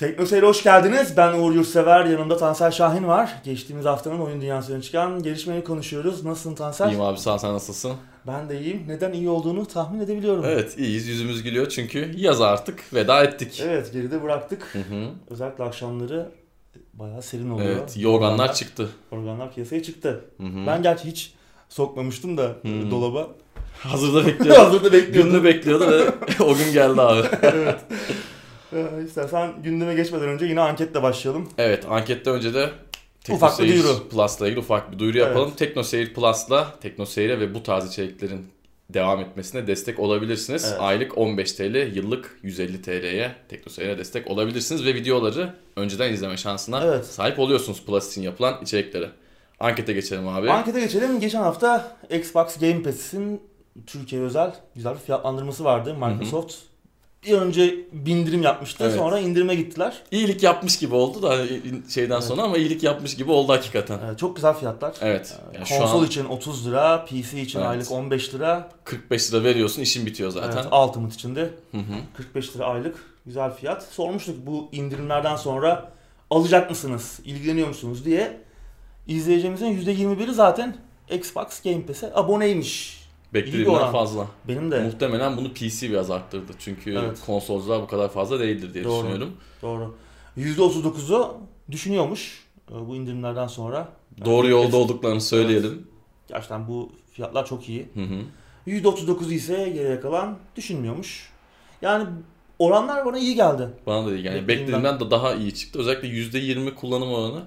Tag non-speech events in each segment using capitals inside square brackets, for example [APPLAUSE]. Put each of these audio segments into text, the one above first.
Teknoseyir'e hoş geldiniz. Ben Uğur Yurtsever, yanımda Tansel Şahin var. Geçtiğimiz haftanın oyun dünyasına çıkan gelişmeyi konuşuyoruz. Nasılsın Tansel? İyiyim abi sağ sen nasılsın? Ben de iyiyim. Neden iyi olduğunu tahmin edebiliyorum. Evet iyiyiz yüzümüz gülüyor çünkü yaz artık veda ettik. Evet, geride bıraktık. Hı hı. Özellikle akşamları bayağı serin oluyor. Evet yorganlar çıktı. Organlar piyasaya çıktı. Hı hı. Ben gerçi hiç sokmamıştım da Hmm. dolaba. Hazırda [LAUGHS] bekliyordum. Hazırda bekliyordum. Gününü bekliyordu ve [LAUGHS] o gün geldi abi. [LAUGHS] Ee, İstersen gündeme geçmeden önce yine anketle başlayalım. Evet anketten önce de Ufak bir Teknoseyir duyuru. Plus'la ilgili ufak bir duyuru Evet. yapalım. Teknoseyir Plus'la Teknoseyir'e ve bu tarz içeriklerin devam etmesine destek olabilirsiniz. Evet. Aylık 15 TL, yıllık 150 TL'ye Teknoseyir'e destek olabilirsiniz ve videoları önceden izleme şansına Evet. sahip oluyorsunuz Plus için yapılan içeriklere. Ankete geçelim abi. Ankete geçelim. Geçen hafta Xbox Game Pass'in Türkiye özel güzel bir fiyatlandırması vardı. Microsoft bir önce bindirim yapmıştı. Evet. Sonra indirime gittiler. İyilik yapmış gibi oldu da hani şeyden Evet. sonra ama iyilik yapmış gibi oldu hakikaten. Ee, çok güzel fiyatlar. Evet. Ee, Yani Konsol an için 30 lira, PC için Evet. aylık 15 lira. 45 lira veriyorsun işin bitiyor zaten. Evet, Ultimate için de Hı hı. 45 lira aylık güzel fiyat. Sormuştuk bu indirimlerden sonra alacak mısınız, ilgileniyor musunuz diye. İzleyicimizin %21'i zaten Xbox Game Pass'e aboneymiş. Beklediğimden fazla. Benim de Muhtemelen bunu PC biraz arttırdı. Çünkü Evet. konsolcular bu kadar fazla değildir diye Doğru. düşünüyorum. doğru. %39'u düşünüyormuş e, bu indirimlerden sonra. Doğru Yani yolda olduklarını söyleyelim. Gerçekten bu fiyatlar çok iyi. Hı hı. %39'u ise geriye kalan düşünmüyormuş. Yani oranlar bana iyi geldi. Bana da iyi. Yani Beklediğimden- beklediğimden de daha iyi çıktı. Özellikle %20 kullanım oranı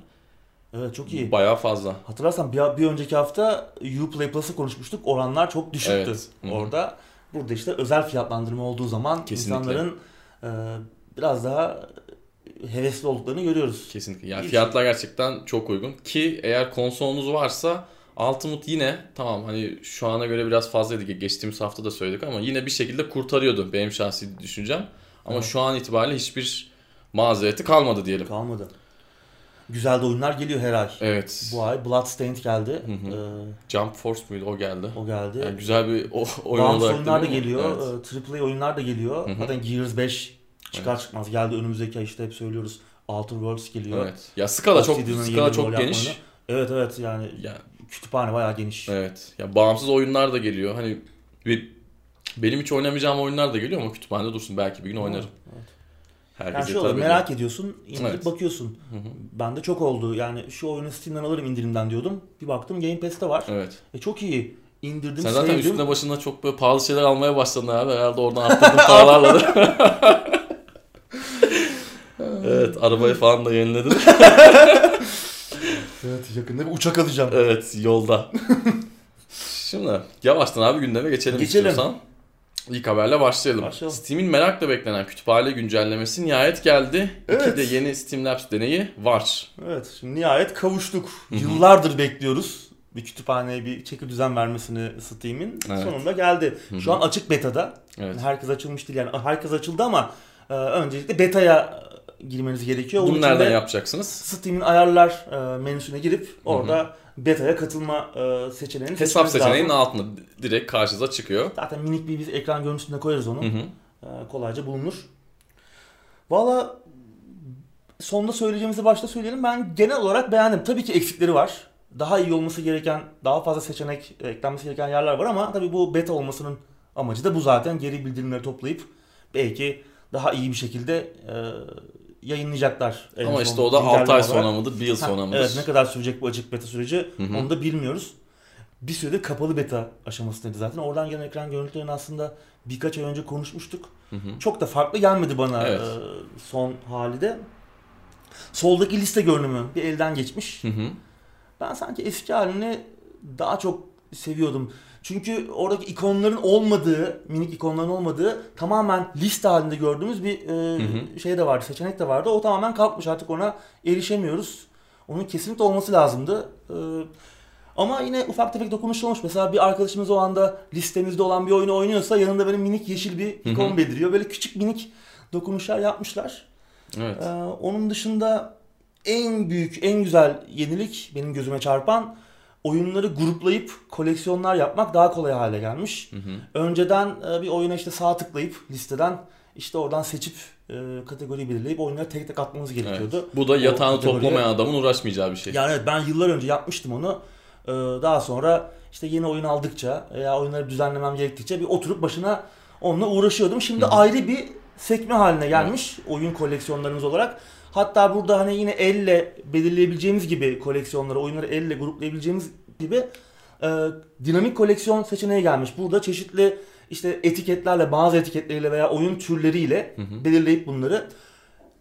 Evet çok iyi. bayağı fazla. Hatırlarsan bir, bir önceki hafta Uplay Plus'ı konuşmuştuk. Oranlar çok düşüktü Evet. Orada. Burada işte özel fiyatlandırma olduğu zaman Kesinlikle. insanların e, biraz daha hevesli olduklarını görüyoruz. Kesinlikle. Yani İyi fiyatlar gerçekten çok uygun. Ki eğer konsolunuz varsa Ultimate yine tamam hani şu ana göre biraz fazlaydı geçtiğimiz hafta da söyledik ama yine bir şekilde kurtarıyordu benim şahsi düşüncem. Ama Evet. şu an itibariyle hiçbir mazereti kalmadı diyelim. Kalmadı. Güzel de oyunlar geliyor her ay. Evet. Bu ay Bloodstained geldi. Hı hı. E, Jump Force muydu o geldi. o geldi. Yani güzel bir o, oyun Bağımsız olarak oyunlar da geliyor. Evet. Evet. AAA oyunlar da geliyor. Hı hı. Zaten Gears 5 çıkar çıkmaz geldi önümüzdeki ay işte hep söylüyoruz. Outer Worlds geliyor. Evet. Ya skala çok skala çok geniş. yapma oyunu. Evet evet yani Ya kütüphane bayağı geniş. evet. Ya bağımsız oyunlar da geliyor. Hani bir, benim hiç oynamayacağım oyunlar da geliyor ama kütüphanede dursun belki bir gün oynarım. Herkese Yani şöyle tabii. merak ediyorsun, indirip Evet. bakıyorsun. Hı. Bende çok oldu. Yani şu oyunu Steam'den alırım indirimden diyordum. Bir baktım Game Pass'te var. Evet. E çok iyi. İndirdim, Sen zaten sevdim. üstüne başına çok böyle pahalı şeyler almaya başladın abi. Herhalde oradan arttırdın [LAUGHS] paralarla da. [LAUGHS] evet arabayı falan da yeniledin. [LAUGHS] Evet yakında bir uçak alacağım. evet yolda. Şimdi yavaştan abi gündeme geçelim, Geçelim. istiyorsan. İlk haberle başlayalım. Başlayalım. Steam'in merakla beklenen kütüphane güncellemesi nihayet geldi. Evet. İki de yeni Steam Labs deneyi var. Evet şimdi nihayet kavuştuk. Yıllardır bekliyoruz. Bir kütüphaneye bir çeki düzen vermesini Steam'in. Evet. Sonunda geldi. Şu an açık beta'da. Evet. Herkes açılmış değil yani. Herkes açıldı ama e, öncelikle beta'ya girmeniz gerekiyor. Bunu nereden de yapacaksınız? Steam'in ayarlar e, menüsüne girip orada beta'ya katılma e, seçeneğini Hesap seçeneğinin lazım. altında direkt karşınıza çıkıyor. Zaten minik bir biz ekran görüntüsünde koyarız onu. Hı hı. E, kolayca bulunur. Valla sonda söyleyeceğimizi başta söyleyelim. Ben genel olarak beğendim. Tabii ki eksikleri var. Daha iyi olması gereken, daha fazla seçenek e, eklenmesi gereken yerler var ama tabii bu beta olmasının amacı da bu zaten. Geri bildirimleri toplayıp belki daha iyi bir şekilde e, yayınlayacaklar. Ama işte o da 6 güncelleme ay sonra mıdır, 1 yıl Ha, sonra mıdır? Evet ne kadar sürecek bu açık beta süreci Hı hı. onu da bilmiyoruz. Bir süredir kapalı beta aşamasındaydı zaten. Oradan gelen ekran görüntülerini aslında birkaç ay önce konuşmuştuk. Hı hı. Çok da farklı gelmedi bana Evet. e, son hali de. Soldaki liste görünümü bir elden geçmiş. Hı hı. Ben sanki eski halini daha çok seviyordum. Çünkü oradaki ikonların olmadığı, minik ikonların olmadığı tamamen liste halinde gördüğümüz bir e, hı. şey de vardı, seçenek de vardı. O tamamen kalkmış artık ona erişemiyoruz. Onun kesinlikle olması lazımdı. E, ama yine ufak tefek dokunuşlar olmuş. Mesela bir arkadaşımız o anda listemizde olan bir oyunu oynuyorsa yanında böyle minik yeşil bir Hı hı. ikon beliriyor. Böyle küçük minik dokunuşlar yapmışlar. Evet. Ee, onun dışında en büyük, en güzel yenilik benim gözüme çarpan oyunları gruplayıp koleksiyonlar yapmak daha kolay hale gelmiş. Hı hı. Önceden e, bir oyuna işte sağ tıklayıp listeden işte oradan seçip e, kategoriyi belirleyip oyunları tek tek atmanız gerekiyordu. Evet. Bu da yatağını kategoriye- toplamayan adamın uğraşmayacağı bir şey. Yani evet ben yıllar önce yapmıştım onu. Ee, daha sonra işte yeni oyun aldıkça veya oyunları düzenlemem gerektikçe bir oturup başına onunla uğraşıyordum. Şimdi Hı hı. ayrı bir sekme haline gelmiş oyun koleksiyonlarımız olarak. Hatta burada hani yine elle belirleyebileceğimiz gibi koleksiyonları, oyunları elle gruplayabileceğimiz gibi e, dinamik koleksiyon seçeneği gelmiş. Burada çeşitli işte etiketlerle, bazı etiketleriyle veya oyun türleriyle Hı hı. belirleyip bunları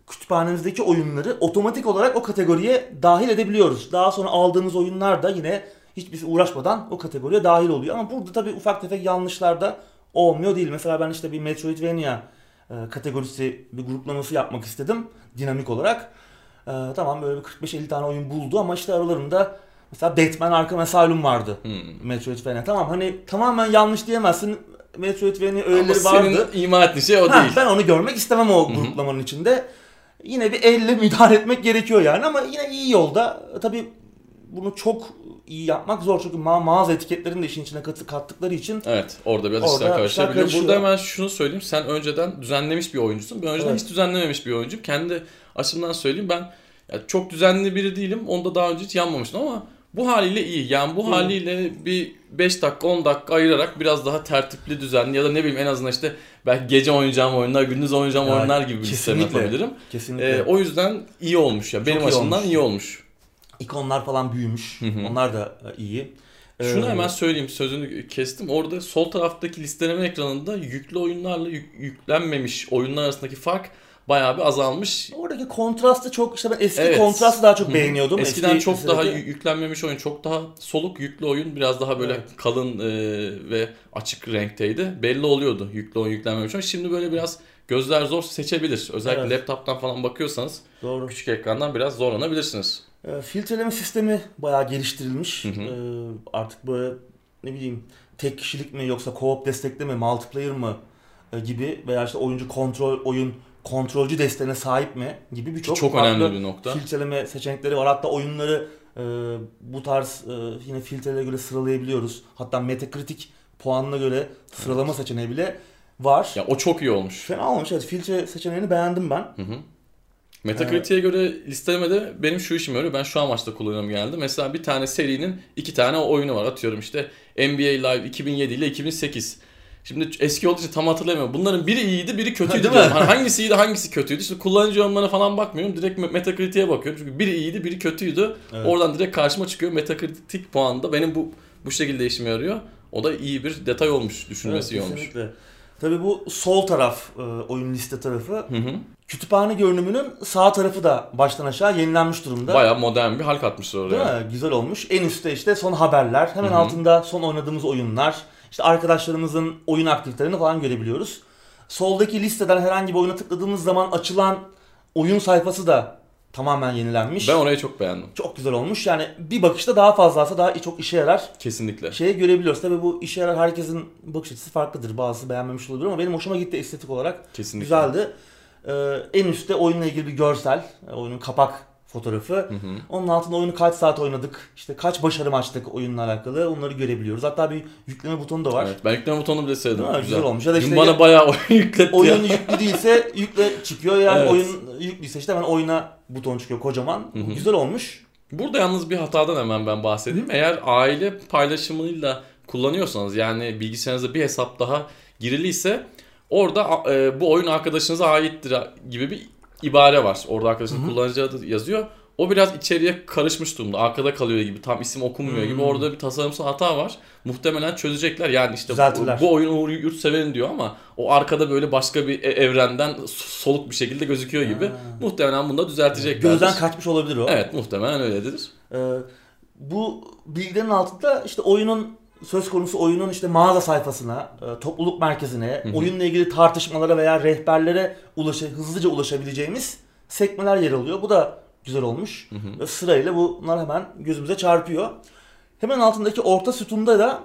kütüphanemizdeki oyunları otomatik olarak o kategoriye dahil edebiliyoruz. Daha sonra aldığımız oyunlar da yine hiçbirisi uğraşmadan o kategoriye dahil oluyor. Ama burada tabii ufak tefek yanlışlar da olmuyor değil. Mesela ben işte bir Metroidvania kategorisi bir gruplaması yapmak istedim dinamik olarak. E, tamam böyle bir 45-50 tane oyun buldu ama işte aralarında mesela Batman Arkham Asylum vardı. Hmm. Metroidvania. Tamam hani tamamen yanlış diyemezsin. Metroidvania Ama öğeleri senin vardı. ima ettiğin şey o Ha, değil. Ben onu görmek istemem o Hı hı. gruplamanın içinde. Yine bir elle [LAUGHS] müdahale etmek gerekiyor yani ama yine iyi yolda. Tabii bunu çok iyi yapmak zor çünkü ma mağaza etiketlerini de işin içine katı- kattıkları için Evet orada biraz Orada işler karışabiliyor. Burada hemen şunu söyleyeyim. Sen önceden düzenlemiş bir oyuncusun. Ben önceden Evet. hiç düzenlememiş bir oyuncuyum. Kendi açımdan söyleyeyim ben ya çok düzenli biri değilim. Onda daha önce hiç yanmamıştım ama bu haliyle iyi. Yani bu İyi. haliyle bir 5 dakika 10 dakika ayırarak biraz daha tertipli düzenli ya da ne bileyim en azından işte belki gece oynayacağım oyunlar, gündüz oynayacağım Ya, oyunlar gibi bir listeme yapabilirim. kesinlikle Ee, o yüzden iyi olmuş ya. Benim iyi açımdan olmuş. iyi olmuş. İkonlar falan büyümüş. Hı hı. Onlar da e, iyi. Şunu Ee, hemen söyleyeyim sözünü kestim. Orada sol taraftaki listeleme ekranında yüklü oyunlarla yük- yüklenmemiş oyunlar arasındaki fark bayağı bir azalmış. Oradaki kontrastı çok işte ben eski Evet. kontrastı daha çok beğeniyordum. Eskiden Eski çok daha yü- yüklenmemiş oyun, çok daha soluk yüklü oyun biraz daha böyle Evet. kalın e, ve açık renkteydi. Belli oluyordu yüklü oyun yüklenmemiş oyun. Şimdi böyle biraz gözler zor seçebilir. Özellikle Evet. laptop'tan falan bakıyorsanız Doğru. küçük ekrandan biraz zorlanabilirsiniz. E, filtreleme sistemi bayağı geliştirilmiş. Hı hı. E, artık böyle ne bileyim tek kişilik mi yoksa co-op destekli mi, multiplayer mı e, gibi veya işte oyuncu kontrol oyun kontrolcü desteğine sahip mi gibi birçok Çok farklı önemli bir nokta. filtreleme seçenekleri var. Hatta oyunları e, bu tarz e, yine filtrelere göre sıralayabiliyoruz. Hatta Metacritic puanına göre sıralama seçeneği bile var. Ya o çok iyi olmuş. Fena olmuş. Evet, filtre seçeneğini beğendim ben. Hı hı. Metacritic'e göre listelemede benim şu işim öyle. Ben şu amaçla kullanıyorum genelde. Mesela bir tane serinin iki tane oyunu var. Atıyorum işte NBA Live 2007 ile 2008. Şimdi eski olduğu için tam hatırlamıyorum. Bunların biri iyiydi, biri kötüydü. Değil mi? diyorum. Hani hangisi iyiydi, hangisi kötüydü. Şimdi kullanıcı yorumlarına falan bakmıyorum. Direkt Metacritic'e bakıyorum. Çünkü biri iyiydi, biri kötüydü. Evet. Oradan direkt karşıma çıkıyor. Metacritic puanında benim bu bu şekilde işime yarıyor. O da iyi bir detay olmuş. Düşünmesi iyi Evet, olmuş. kesinlikle. Tabii bu sol taraf e, oyun liste tarafı. Hı hı. Kütüphane görünümünün sağ tarafı da baştan aşağı yenilenmiş durumda. Bayağı modern bir hal katmışlar Değil oraya. mi? Güzel olmuş. En üstte işte son haberler. Hemen Hı hı. altında son oynadığımız oyunlar. İşte arkadaşlarımızın oyun aktivitelerini falan görebiliyoruz. Soldaki listeden herhangi bir oyuna tıkladığımız zaman açılan oyun sayfası da tamamen yenilenmiş. Ben orayı çok beğendim. Çok güzel olmuş. Yani bir bakışta daha fazlası daha çok işe yarar. Kesinlikle. Şeyi görebiliyoruz. Tabii bu işe yarar herkesin bakış açısı farklıdır. Bazısı beğenmemiş olabilir ama benim hoşuma gitti estetik olarak. Kesinlikle. Güzeldi. Ee, en üstte oyunla ilgili bir görsel. e, Oyunun kapak fotoğrafı. Hı hı. Onun altında oyunu kaç saat oynadık, işte kaç başarı açtık oyunla alakalı onları görebiliyoruz. Hatta bir yükleme butonu da var. Evet, ben yükleme butonunu bile sevdim. Mi? Güzel. Güzel olmuş. Ya da işte bana ya- bayağı [LAUGHS] oyun yükletti Oyun ya. yüklü değilse yükle çıkıyor. Yani Evet. oyun yüklüyse işte hemen oyuna buton çıkıyor kocaman. Hı hı. Güzel olmuş. Burada yalnız bir hatadan hemen ben bahsedeyim. Eğer aile paylaşımıyla kullanıyorsanız yani bilgisayarınızda bir hesap daha giriliyse orada e, bu oyun arkadaşınıza aittir gibi bir ibare var. Orada arkadaşın kullanıcı adı yazıyor. O biraz içeriye karışmış durumda. Arkada kalıyor gibi. Tam isim okunmuyor gibi. Hmm. Orada bir tasarımsal hata var. Muhtemelen çözecekler. Yani işte bu, Düzeltirler. bu oyun Uğur Yurtsever'in diyor ama o arkada böyle başka bir e- evrenden soluk bir şekilde gözüküyor gibi. Ha. Muhtemelen bunu da düzeltecekler. Gözden kaçmış olabilir o. Evet muhtemelen öyledir. Ee, bu bilgilerin altında işte oyunun söz konusu oyunun işte mağaza sayfasına, e, topluluk merkezine, Hı hı. oyunla ilgili tartışmalara veya rehberlere ulaşa, hızlıca ulaşabileceğimiz sekmeler yer alıyor. Bu da güzel olmuş. Hı Sırayla bunlar hemen gözümüze çarpıyor. Hemen altındaki orta sütunda da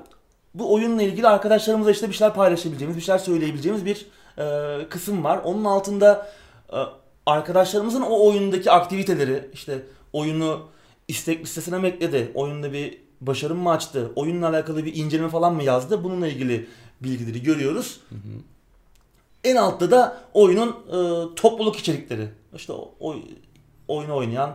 bu oyunla ilgili arkadaşlarımızla işte bir şeyler paylaşabileceğimiz, bir şeyler söyleyebileceğimiz bir e, kısım var. Onun altında e, arkadaşlarımızın o oyundaki aktiviteleri, işte oyunu istek listesine mi ekledi, oyunda bir başarım mı açtı, oyunla alakalı bir inceleme falan mı yazdı, bununla ilgili bilgileri görüyoruz. En altta da oyunun e, topluluk içerikleri. İşte o, o oyunu oynayan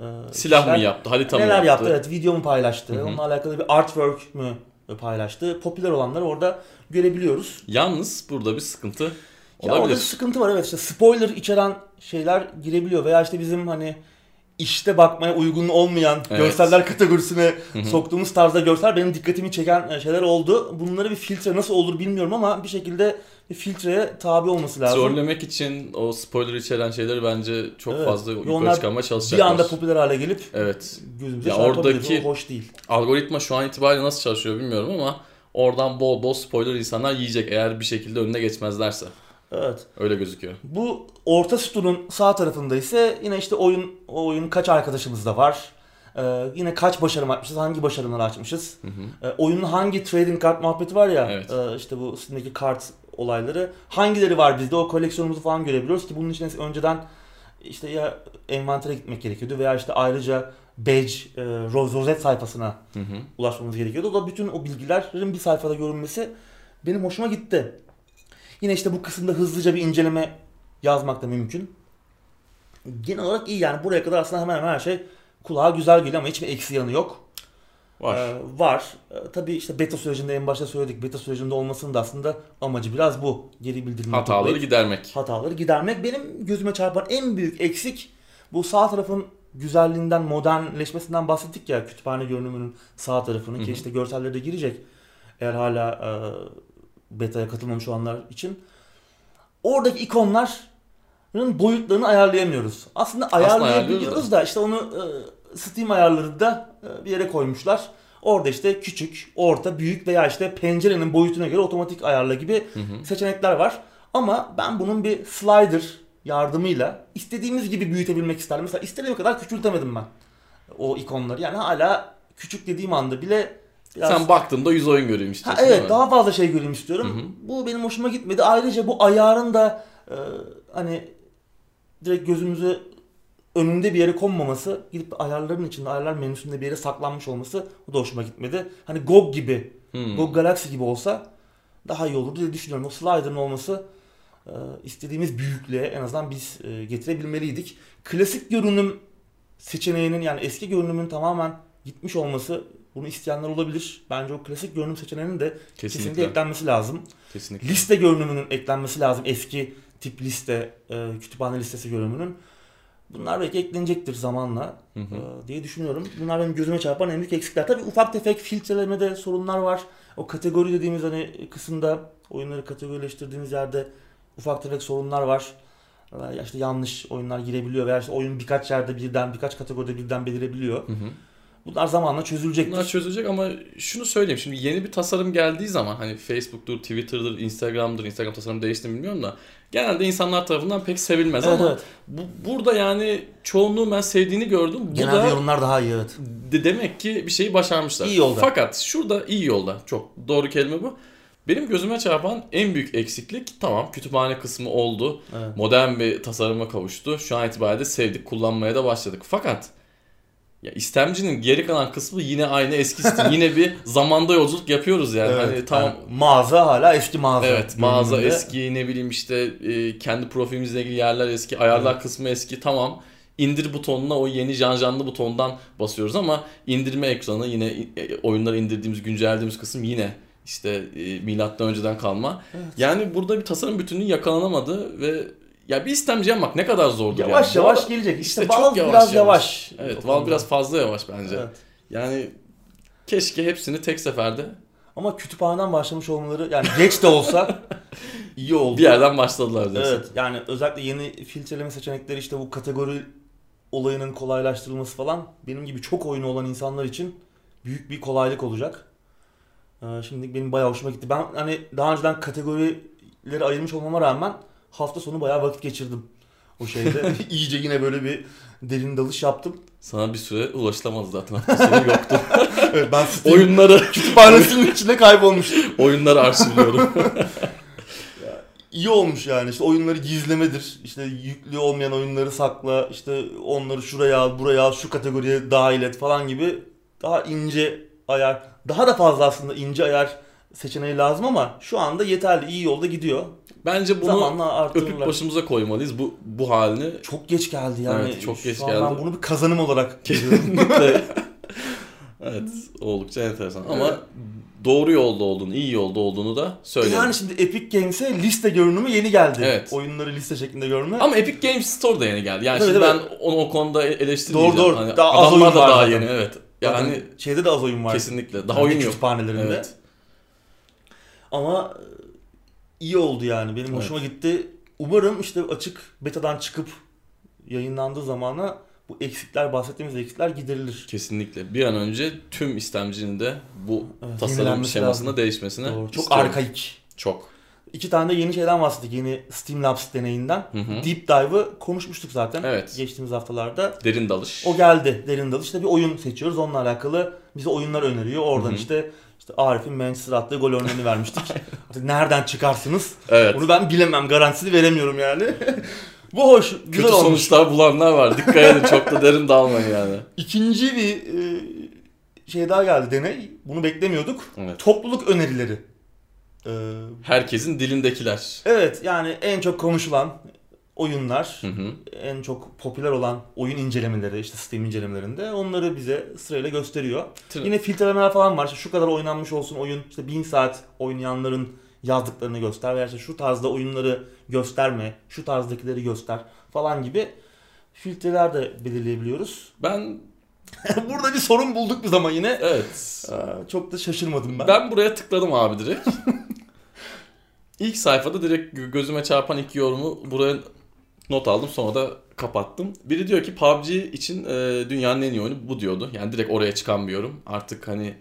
e, Silah kişiler mı yaptı? Harita mı neler yaptı? yaptı? Evet, video mu paylaştı? Hı hı. Onunla alakalı bir artwork mü paylaştı? Popüler olanları orada görebiliyoruz. Yalnız burada bir sıkıntı Ya orada olabilir. sıkıntı var evet işte spoiler içeren şeyler girebiliyor veya işte bizim hani işte bakmaya uygun olmayan Evet. görseller kategorisine soktuğumuz tarzda görsel benim dikkatimi çeken e, şeyler oldu. Bunları bir filtre nasıl olur bilmiyorum ama bir şekilde bir filtreye tabi olması lazım. Trollemek için o spoiler içeren şeyleri bence çok Evet. fazla yukarı çıkarmaya bir çalışacaklar. anda popüler hale gelip Evet. gözümüze Ya oradaki- O hoş değil. Algoritma şu an itibariyle nasıl çalışıyor bilmiyorum ama oradan bol bol spoiler insanlar yiyecek eğer bir şekilde önüne geçmezlerse. Evet. Öyle gözüküyor. Bu orta sütunun sağ tarafında ise yine işte oyun oyun kaç arkadaşımız da var. Ee, yine kaç başarım açmışız, hangi başarımları açmışız. Hı hı. Ee, oyunun hangi trading card muhabbeti var ya, Evet. e, işte bu Steam'deki kart olayları. Hangileri var bizde o koleksiyonumuzu falan görebiliyoruz ki bunun için önceden işte ya envantere gitmek gerekiyordu veya işte ayrıca badge, e, ro- rozet sayfasına Hı hı. ulaşmamız gerekiyordu. O da bütün o bilgilerin bir sayfada görünmesi benim hoşuma gitti. Yine işte bu kısımda hızlıca bir inceleme yazmak da mümkün. Genel olarak iyi yani buraya kadar aslında hemen hemen her şey kulağa güzel geliyor ama hiçbir eksi yanı yok. Var. Ee, var. Ee, tabii işte beta sürecinde en başta söyledik. Beta sürecinde olmasının da aslında amacı biraz bu. Geri bildirimleri Hataları toplayıp gidermek. hataları gidermek. Benim gözüme çarpan en büyük eksik bu sağ tarafın güzelliğinden, modernleşmesinden bahsettik ya kütüphane görünümünün sağ tarafının ki işte görselleri de girecek. Eğer hala e, beta'ya katılmamış olanlar için. Oradaki ikonların boyutlarını ayarlayamıyoruz. Aslında ayarlayabiliyoruz ayarlıyoruz da işte onu e, Steam ayarları da e, bir yere koymuşlar. Orada işte küçük, orta, büyük veya işte pencerenin boyutuna göre otomatik ayarla gibi Hı hı. seçenekler var. Ama ben bunun bir slider yardımıyla istediğimiz gibi büyütebilmek isterdim. Mesela istediğim kadar küçültemedim ben o ikonları. Yani hala küçük dediğim anda bile biraz... Sen baktığında 100 oyun göreyim Ha, istiyorsun değil evet daha fazla şey göreyim istiyorum. Hı hı. Bu benim hoşuma gitmedi. Ayrıca bu ayarın da e, hani direkt gözümüze önünde bir yere konmaması, gidip ayarların içinde, ayarlar menüsünde bir yere saklanmış olması bu da hoşuma gitmedi. Hani GOG gibi, Hmm. GOG Galaxy gibi olsa daha iyi olurdu diye düşünüyorum. O slider'ın olması e, istediğimiz büyüklüğe en azından biz e, getirebilmeliydik. Klasik görünüm seçeneğinin yani eski görünümün tamamen gitmiş olması bunu isteyenler olabilir. Bence o klasik görünüm seçeneğinin de kesinlikle, Kesinlikle. eklenmesi lazım. Kesinlikle. Liste görünümünün eklenmesi lazım. Eski tip liste, e, kütüphane listesi görünümünün. Bunlar belki eklenecektir zamanla Hı hı. e, diye düşünüyorum. Bunlar benim gözüme çarpan en büyük eksikler. Tabii ufak tefek filtrelemede sorunlar var. O kategori dediğimiz hani kısımda oyunları kategorileştirdiğimiz yerde ufak tefek sorunlar var. E, ya işte yanlış oyunlar girebiliyor veya işte oyun birkaç yerde birden birkaç kategoride birden belirebiliyor. Hı hı. Bunlar zamanla çözülecektir. Bunlar çözülecek ama şunu söyleyeyim. Şimdi yeni bir tasarım geldiği zaman hani Facebook'tur, Twitter'dır, Instagram'dır, Instagram tasarım değişti mi bilmiyorum da genelde insanlar tarafından pek sevilmez evet ama evet. bu, burada yani çoğunluğun ben sevdiğini gördüm. Bu Genelde da yorumlar daha iyi evet. de demek ki bir şeyi başarmışlar. İyi yolda. Fakat şurada iyi yolda. Çok doğru kelime bu. Benim gözüme çarpan en büyük eksiklik tamam kütüphane kısmı oldu. evet. Modern bir tasarıma kavuştu. Şu an itibariyle sevdik, kullanmaya da başladık. Fakat ya istemcinin geri kalan kısmı yine aynı eski Steam. [LAUGHS] yine bir zamanda yolculuk yapıyoruz yani. Evet, hani tamam yani mağaza hala eski mağaza. Evet mağaza görünümünde. eski ne bileyim işte e, kendi profilimizle ilgili yerler eski ayarlar kısmı eski tamam indir butonuna o yeni janjanlı butondan basıyoruz ama indirme ekranı yine e, oyunları indirdiğimiz güncellediğimiz kısım yine işte e, milattan önceden kalma. Evet. Yani burada bir tasarım bütünlüğü yakalanamadı ve ya bir istemci yapmak ne kadar zordur Yavaş yani. Yavaş arada gelecek. İşte, işte Valve yavaş biraz yavaş. yavaş. Evet Valve biraz fazla yavaş bence. Evet. Yani keşke hepsini tek seferde Ama kütüphaneden başlamış olmaları yani geç de olsa [LAUGHS] iyi oldu. bir yerden başladılar diyorsun. Evet yani özellikle yeni filtreleme seçenekleri işte bu kategori olayının kolaylaştırılması falan benim gibi çok oyunu olan insanlar için büyük bir kolaylık olacak. Ee, şimdi benim bayağı hoşuma gitti. Ben hani daha önceden kategorileri ayırmış olmama rağmen hafta sonu bayağı vakit geçirdim o şeyde. [LAUGHS] İyice yine böyle bir derin dalış yaptım. Sana bir süre ulaşılamadı zaten hafta sonu yoktu. [LAUGHS] Evet, ben Steam Oyunları kütüphanesinin içinde kaybolmuştum. oyunları arşivliyorum. [LAUGHS] iyi olmuş yani işte oyunları gizlemedir. İşte yüklü olmayan oyunları sakla. işte onları şuraya al, buraya al, şu kategoriye dahil et falan gibi daha ince ayar, daha da fazla aslında ince ayar seçeneği lazım ama şu anda yeterli. iyi yolda gidiyor. Bence bunu Zamanla öpüp başımıza koymalıyız bu bu halini. Çok geç geldi yani. Evet, çok geç Şu geldi. Ben bunu bir kazanım olarak [LAUGHS] görüyorum. Evet, oldukça enteresan ama Evet. doğru yolda olduğunu, iyi yolda olduğunu da söyleyelim. yani şimdi Epic Games'e liste görünümü yeni geldi. Evet. Oyunları liste şeklinde görme. Ama Epic Games Store da yeni geldi. Yani Tabii, şimdi tabii. ben onu o konuda eleştirmeyeceğim. Doğru, doğru. Hani Daha az oyun da var daha zaten. yeni evet. Yani Zaten şeyde de az oyun var. kesinlikle daha Kendi oyun yok. kütüphanelerinde. Evet. Ama e, iyi oldu yani. Benim hoşuma gitti. Umarım işte açık betadan çıkıp yayınlandığı zamana bu eksikler bahsettiğimiz eksikler giderilir. Kesinlikle. Bir an önce tüm istemcinin de bu Evet, tasarım şemasında lazım. değişmesini Doğru. Çok istiyorum. arkaik. Çok. İki tane de yeni şeyden bahsettik. Yeni Streamlabs deneyinden. Hı hı. Deep Dive'ı konuşmuştuk zaten. Evet. Geçtiğimiz haftalarda. Derin dalış. O geldi. Derin dalış. İşte bir oyun seçiyoruz. Onunla alakalı bize oyunlar öneriyor. Oradan Hı hı. işte işte Arif'in Manchester attığı gol örneğini vermiştik. [LAUGHS] Artık nereden çıkarsınız? Evet. Bunu ben bilemem. Garantisini veremiyorum yani. [LAUGHS] Bu hoş. Güzel Kötü olmuş. sonuçlar bulanlar var. Dikkat edin çok da derin dalmayın yani. İkinci bir e, şey daha geldi deney. Bunu beklemiyorduk. Evet. Topluluk önerileri. E, Herkesin dilindekiler. evet yani en çok konuşulan oyunlar, Hı hı. en çok popüler olan oyun incelemeleri işte Steam incelemelerinde onları bize sırayla gösteriyor. Tır- Yine filtrelemeler falan var. İşte şu kadar oynanmış olsun oyun. işte 1000 saat oynayanların yazdıklarını göster veya işte şu tarzda oyunları gösterme, şu tarzdakileri göster falan gibi filtreler de belirleyebiliyoruz. [LAUGHS] Ben Burada bir sorun bulduk bir zaman yine. evet. Aa, Çok da şaşırmadım ben. Ben buraya tıkladım abi direkt. [LAUGHS] İlk sayfada direkt gö- gözüme çarpan iki yorumu buraya not aldım sonra da kapattım. Biri diyor ki PUBG için e, dünyanın en iyi oyunu bu diyordu. Yani direkt oraya çıkan bir yorum. Artık hani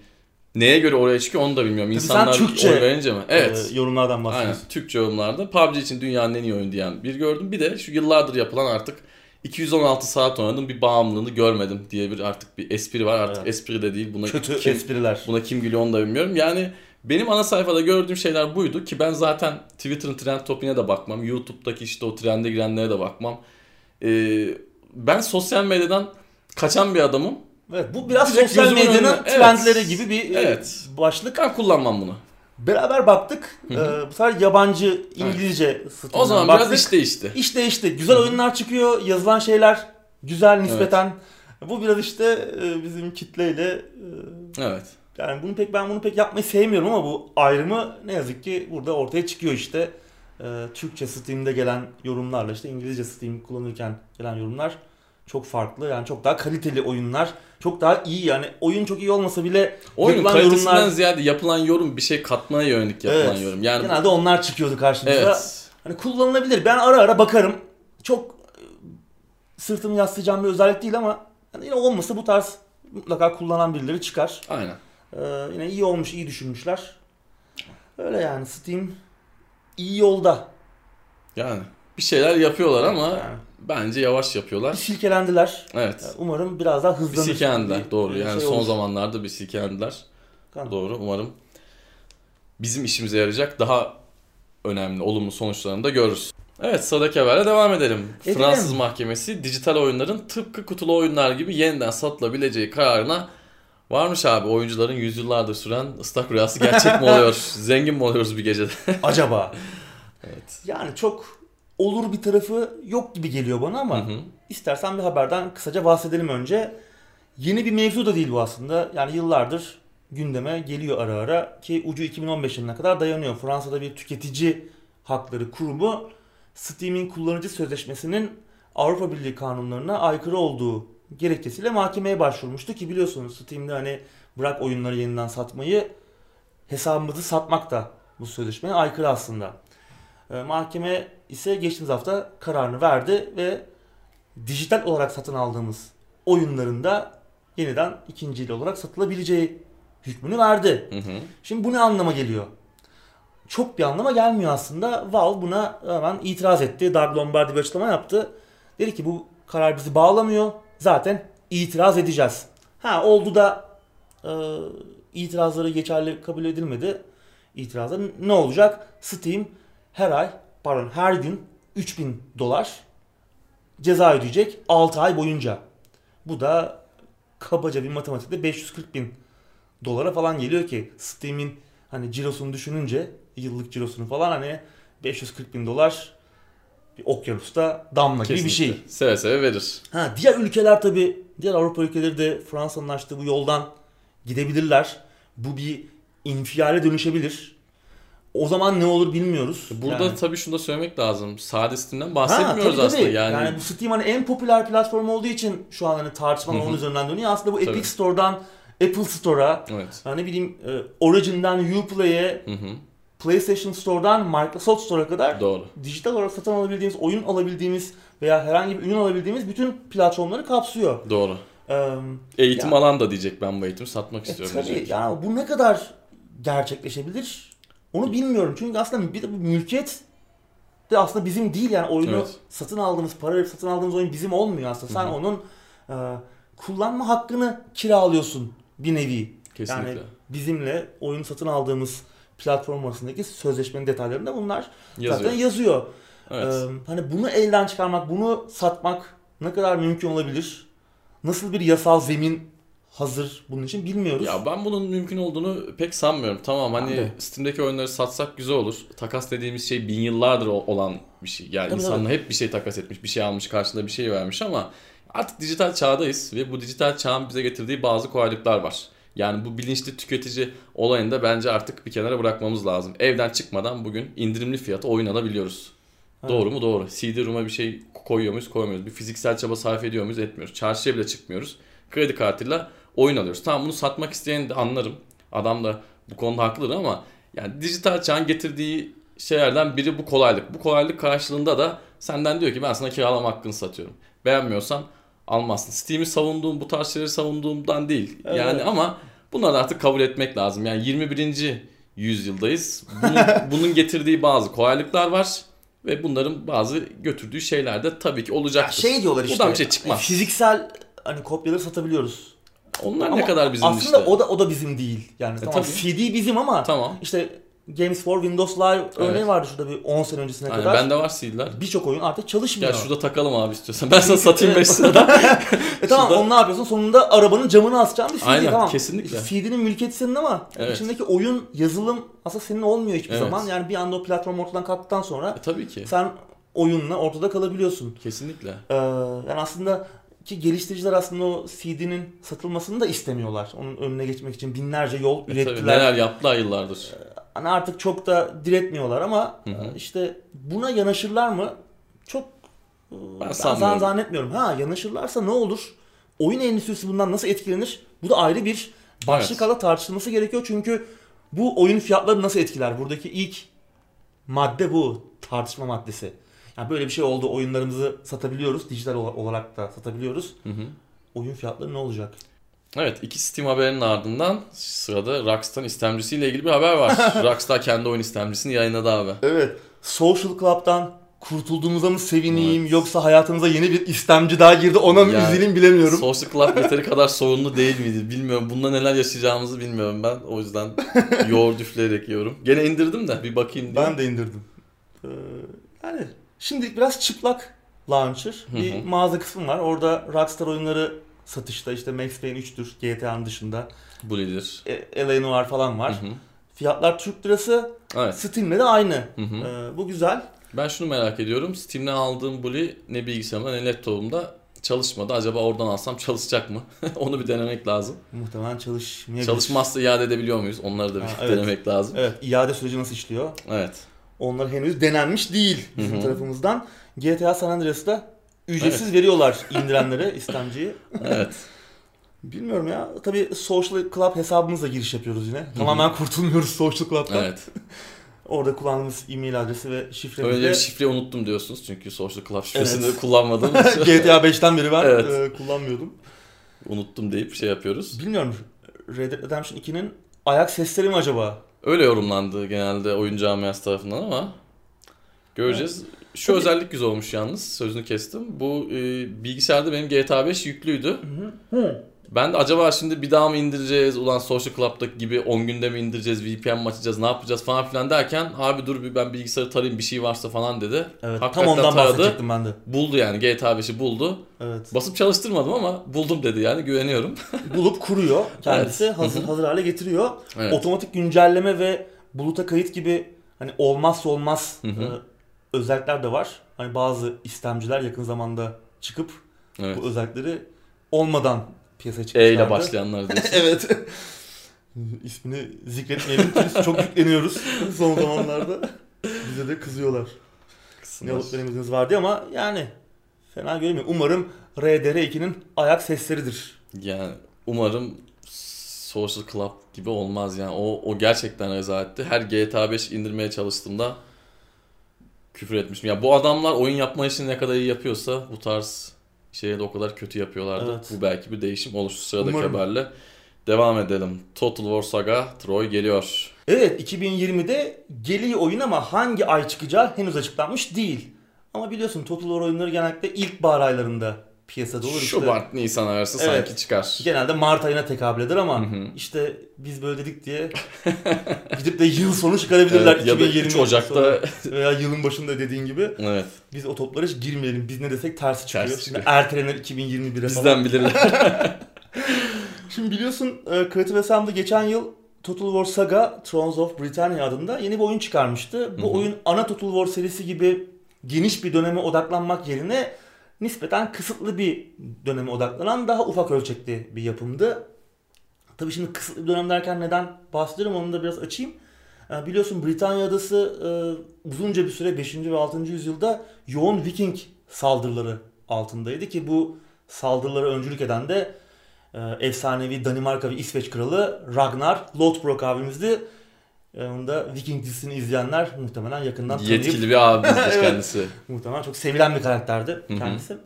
neye göre oraya çıkıyor onu da bilmiyorum. Tabii sen İnsanlar Türkçe, oy verince mi? Evet. Ee, yorumlardan Aynen. bahsediyorsun. Türkçe yorumlarda PUBG için dünyanın en iyi oyunu diyen bir gördüm. Bir de şu yıllardır yapılan artık 216 saat oynadım bir bağımlılığını görmedim diye bir artık bir espri var. Artık Evet. espri de değil. Buna Kötü kim, espriler. Buna kim gülüyor onu da bilmiyorum. Yani benim ana sayfada gördüğüm şeyler buydu ki ben zaten Twitter'ın trend topine de bakmam. YouTube'daki işte o trende girenlere de bakmam. Ee, ben sosyal medyadan kaçan bir adamım. Evet, bu biraz Direkt sosyal medyanın önüne- evet. trendleri gibi bir e, Evet. başlık. Ben kullanmam bunu. Beraber baktık. Ee, bu sefer yabancı İngilizce Steam'den O zaman baktık. biraz iş değişti. İş değişti. Güzel oyunlar çıkıyor. Yazılan şeyler güzel nispeten. Bu biraz işte e, bizim kitleyle e, Evet. Yani bunu pek ben bunu pek yapmayı sevmiyorum ama bu ayrımı ne yazık ki burada ortaya çıkıyor işte. E, Türkçe Steam'de gelen yorumlarla işte İngilizce Steam kullanırken gelen yorumlar çok farklı. Yani çok daha kaliteli oyunlar. Çok daha iyi yani oyun çok iyi olmasa bile yapılan kalitesinden yorumlar ziyade yapılan yorum bir şey katmaya yönelik yapılan Evet. yorum. Yani genelde onlar çıkıyordu karşımıza. evet. Hani kullanılabilir. Ben ara ara bakarım. Çok e, sırtımı yaslayacağım bir özellik değil ama hani yine olmasa bu tarz mutlaka kullanan birileri çıkar. Aynen. Ee, yine iyi olmuş, iyi düşünmüşler. Öyle yani Steam iyi yolda. Yani bir şeyler yapıyorlar ama Yani bence yavaş bir yapıyorlar. silkelendiler. Evet. Umarım biraz daha Bir hızlanır. silkelendiler Bir- doğru. bir Yani şey son olur. zamanlarda bir silkelendiler. Tamam. Doğru. Umarım bizim işimize yarayacak daha önemli olumlu sonuçlarını da görürüz. Evet sıradaki haberle devam edelim. Edelim. Fransız mahkemesi dijital oyunların tıpkı kutulu oyunlar gibi yeniden satılabileceği kararına varmış abi. Oyuncuların yüzyıllardır süren ıslak rüyası gerçek mi oluyor? [LAUGHS] Zengin mi oluyoruz bir gecede? [LAUGHS] Acaba? evet. Yani çok olur bir tarafı yok gibi geliyor bana ama Hı hı. istersen bir haberden kısaca bahsedelim önce. Yeni bir mevzu da değil bu aslında. Yani yıllardır gündeme geliyor ara ara ki ucu 2015 yılına kadar dayanıyor. Fransa'da bir tüketici hakları kurumu Steam'in kullanıcı sözleşmesinin Avrupa Birliği kanunlarına aykırı olduğu gerekçesiyle mahkemeye başvurmuştu ki biliyorsunuz Steam'de hani bırak oyunları yeniden satmayı hesabımızı satmak da bu sözleşmeye aykırı aslında. Ee, mahkeme ise geçtiğimiz hafta kararını verdi ve dijital olarak satın aldığımız oyunların da yeniden ikinci el olarak satılabileceği hükmünü verdi. Hı hı. Şimdi bu ne anlama geliyor? Çok bir anlama gelmiyor aslında. Valve buna hemen itiraz etti. Doug Lombardi bir açıklama yaptı. Dedi ki bu karar bizi bağlamıyor. Zaten itiraz edeceğiz. Ha oldu da e, itirazları geçerli kabul edilmedi. İtirazlar ne olacak? Steam her ay pardon her gün 3000 dolar ceza ödeyecek 6 ay boyunca. Bu da kabaca bir matematikte 540 bin dolara falan geliyor ki Steam'in hani cirosunu düşününce yıllık cirosunu falan hani 540 bin dolar bir okyanusta damla gibi bir şey. Kesinlikle. Seve seve verir. Ha, diğer ülkeler tabi diğer Avrupa ülkeleri de Fransa'nın açtığı bu yoldan gidebilirler. Bu bir infiale dönüşebilir. O zaman ne olur bilmiyoruz. Burada Yani- tabii şunu da söylemek lazım. Sade Steam'den Ha, bahsetmiyoruz tabii, aslında. tabii. Yani, bu Steam hani en popüler platform olduğu için şu an hani hı. onun üzerinden dönüyor. Aslında bu Tabii. Epic Store'dan Apple Store'a, evet. hani ne bileyim e, Origin'den Uplay'e. PlayStation Store'dan Microsoft Store'a kadar Doğru. dijital olarak satın alabildiğimiz, oyun alabildiğimiz veya herhangi bir ürün alabildiğimiz bütün platformları kapsıyor. Doğru. Ee, Eğitim Ya. alan da diyecek ben bu eğitimi satmak E istiyorum tabii diyecek. yani bu ne kadar gerçekleşebilir onu bilmiyorum. Çünkü aslında bir de bu mülkiyet de aslında bizim değil yani oyunu Evet. satın aldığımız, para verip satın aldığımız oyun bizim olmuyor aslında. Sen Hı hı. onun e, kullanma hakkını kiralıyorsun bir nevi. Kesinlikle. Yani bizimle oyun satın aldığımız platform arasındaki sözleşmenin detaylarında bunlar Yazıyor. zaten yazıyor. Evet. Ee, hani bunu elden çıkarmak, bunu satmak ne kadar mümkün olabilir? Nasıl bir yasal zemin hazır bunun için bilmiyoruz. Ya ben bunun mümkün olduğunu pek sanmıyorum. Tamam hani de. Steam'deki oyunları satsak güzel olur. Takas dediğimiz şey bin yıllardır olan bir şey. Yani Tabii, insanlar hep bir şey takas etmiş, bir şey almış, karşılığında bir şey vermiş ama artık dijital çağdayız ve bu dijital çağın bize getirdiği bazı kolaylıklar var. Yani bu bilinçli tüketici olayını da bence artık bir kenara bırakmamız lazım. Evden çıkmadan bugün indirimli fiyata oyun alabiliyoruz. Evet. Doğru mu? Doğru. CD-ROM'a bir şey koyuyor muyuz? Koymuyoruz. Bir fiziksel çaba sarf ediyor muyuz? Etmiyoruz. Çarşıya bile çıkmıyoruz. Kredi kartıyla oyun alıyoruz. Tamam bunu satmak isteyen de anlarım. Adam da bu konuda haklıdır ama yani dijital çağın getirdiği şeylerden biri bu kolaylık. Bu kolaylık karşılığında da senden diyor ki ben sana kiralama hakkını satıyorum. Beğenmiyorsan almazsın. Steam'i savunduğum, bu tarz şeyleri savunduğumdan değil. Evet. Yani ama bunları artık kabul etmek lazım. Yani 21. yüzyıldayız. Bunun, [LAUGHS] bunun getirdiği bazı kolaylıklar var. Ve bunların bazı götürdüğü şeyler de tabii ki Ya olacaktır. şey diyorlar işte. Buradan bir şey çıkmaz. Fiziksel hani kopyaları satabiliyoruz. Onlar Ama ne kadar bizim aslında işte. o da o da bizim değil. Yani tamam tabii. CD bizim ama Tamam. işte Games for Windows Live örneği vardı şurada bir 10 sene öncesine Aynen, kadar. bende var CD'ler. Birçok oyun artık çalışmıyor. Gel şurada takalım abi istiyorsan. Ben sana satayım 5 liradan. [LAUGHS] e tamam şurada- onu ne yapıyorsun? Sonunda arabanın camını asacaksın bir CD Aynen, tamam. kesinlikle. CD'nin mülkiyeti senin ama Evet. içindeki oyun, yazılım aslında senin olmuyor hiçbir Evet. zaman. Yani bir anda o platform ortadan kalktıktan sonra E, tabii ki. sen oyunla ortada kalabiliyorsun. Kesinlikle. Ee, yani aslında ki geliştiriciler aslında o CD'nin satılmasını da istemiyorlar. Onun önüne geçmek için binlerce yol E, tabii, ürettiler. neler yaptılar yıllardır. Hani artık çok da diretmiyorlar ama Hı hı. e, işte buna yanaşırlar mı? Çok e, ben, sanmıyorum. zannetmiyorum. Ha yanaşırlarsa ne olur? Oyun endüstrisi bundan nasıl etkilenir? Bu da ayrı bir başlık Evet. ala tartışılması gerekiyor çünkü bu oyun fiyatları nasıl etkiler? Buradaki ilk madde bu tartışma maddesi. Yani böyle bir şey oldu. Oyunlarımızı satabiliyoruz. Dijital ola- olarak da satabiliyoruz. Hı hı. Oyun fiyatları ne olacak? Evet iki Steam haberinin ardından sırada Rockstar'ın istemcisiyle ilgili bir haber var. [LAUGHS] Rockstar kendi oyun istemcisini yayınladı abi. Evet. Social Club'dan kurtulduğumuza mı sevineyim yoksa hayatımıza yeni bir istemci daha girdi ona mı Yani, üzüleyim bilemiyorum. Social Club [LAUGHS] yeteri kadar sorunlu değil miydi bilmiyorum. Bunda neler yaşayacağımızı bilmiyorum ben. O yüzden [LAUGHS] yoğurt üfleyerek yiyorum. Gene indirdim de bir bakayım diye. ben de indirdim. Ee, yani şimdi biraz çıplak launcher. Bir mağaza kısmı var. Orada Rockstar oyunları satışta işte Max Payne 3'tür GTA'nın dışında. Bu lider. E, LA Noir falan var. Hı hı. Fiyatlar Türk lirası. Evet. Steam'le de aynı. Hı hı. Ee, bu güzel. Ben şunu merak ediyorum. Steam'den aldığım Bully ne bilgisayarımda ne laptopumda çalışmadı. Acaba oradan alsam çalışacak mı? [LAUGHS] Onu bir denemek lazım. Muhtemelen çalışmayabilir. Çalışmazsa iade edebiliyor muyuz? Onları da bir Ha, [LAUGHS] evet. denemek lazım. Evet, iade süreci nasıl işliyor? Evet. Onlar henüz denenmiş değil bizim Hı hı. tarafımızdan. GTA San Andreas'ta ücretsiz veriyorlar indirenlere istemciyi. Evet. Bilmiyorum ya. Tabii Social Club hesabımızla giriş yapıyoruz yine. Tamamen kurtulmuyoruz Social Club'tan. Evet. Orada kullandığımız e-mail adresi ve Öyle bir şifreyi unuttum diyorsunuz. Çünkü Social Club şifresini Evet. kullanmadığım [LAUGHS] için GTA 5'ten beri ben Evet. e, kullanmıyordum. unuttum deyip şey yapıyoruz. Bilmiyorum Red Dead Redemption 2'nin ayak sesleri mi acaba? Öyle yorumlandı genelde oyun camiası tarafından ama göreceğiz. Şu Tabii- özellik güzel olmuş yalnız. Sözünü kestim. Bu e, bilgisayarda benim GTA 5 yüklüydü. Hı. Ben de acaba şimdi bir daha mı indireceğiz? Ulan Social Club'daki gibi 10 günde mi indireceğiz? VPN mi açacağız? Ne yapacağız falan filan derken abi dur bir ben bilgisayarı tarayayım bir şey varsa falan dedi. Evet, Hakikaten tam ondan taradı. bahsedecektim ben de. Buldu yani GTA 5'i buldu. Evet. Basıp çalıştırmadım ama buldum dedi yani güveniyorum. [LAUGHS] Bulup kuruyor kendisi. Evet. Hazır Hı hı. hazır hale getiriyor. Evet. Otomatik güncelleme ve buluta kayıt gibi hani olmazsa olmaz Hı hı. e, özellikler de var. Hani bazı istemciler yakın zamanda çıkıp Evet. bu özellikleri olmadan piyasaya E çıkmışlardı. ile başlayanlar [LAUGHS] diyorsun. evet. İsmini zikretmeyelim biz [LAUGHS] çok yükleniyoruz son zamanlarda. Bize de kızıyorlar. Ne Kısımlar. alıp veremediğiniz var diye ama yani fena görünmüyor. Umarım RDR2'nin ayak sesleridir. Yani umarım Social Club gibi olmaz yani. O, o gerçekten rezaletti. Her GTA 5 indirmeye çalıştığımda küfür etmişim. Ya bu adamlar oyun yapma işini ne kadar iyi yapıyorsa bu tarz şeye de o kadar kötü yapıyorlardı. Evet. Bu belki bir değişim olur. Şu sıradaki Umarım. haberle devam edelim. Total War Saga Troy geliyor. Evet 2020'de geliyor oyun ama hangi ay çıkacağı henüz açıklanmış değil. Ama biliyorsun Total War oyunları genellikle ilkbahar aylarında piyasada olur. işte. Şubat Nisan arası Evet. sanki çıkar. Genelde Mart ayına tekabül eder ama Hı hı. işte biz böyle dedik diye [LAUGHS] gidip de yıl sonu çıkarabilirler Evet, ya da 2020 3 Ocak'ta veya yılın başında dediğin gibi. evet. Biz o toplara hiç girmeyelim. Biz ne desek tersi çıkıyor. Tersi Şimdi çıkıyor. ertelenir 2021'e falan. Bizden bilirler. [LAUGHS] Şimdi biliyorsun e, Creative Assembly geçen yıl Total War Saga Thrones of Britannia adında yeni bir oyun çıkarmıştı. Bu Hı hı. oyun ana Total War serisi gibi geniş bir döneme odaklanmak yerine nispeten kısıtlı bir döneme odaklanan daha ufak ölçekli bir yapımdı. Tabii şimdi kısıtlı bir dönem derken neden bahsediyorum onu da biraz açayım. E, Biliyorsun Britanya adası e, uzunca bir süre 5. ve 6. yüzyılda yoğun Viking saldırıları altındaydı ki bu saldırılara öncülük eden de e, efsanevi Danimarka ve İsveç kralı Ragnar Lothbrok abimizdi. E, onu da Viking dizisini izleyenler muhtemelen yakından tanıyıp Yetkili bir abimizdir [LAUGHS] Evet. kendisi. muhtemelen çok sevilen bir karakterdi hı. kendisi.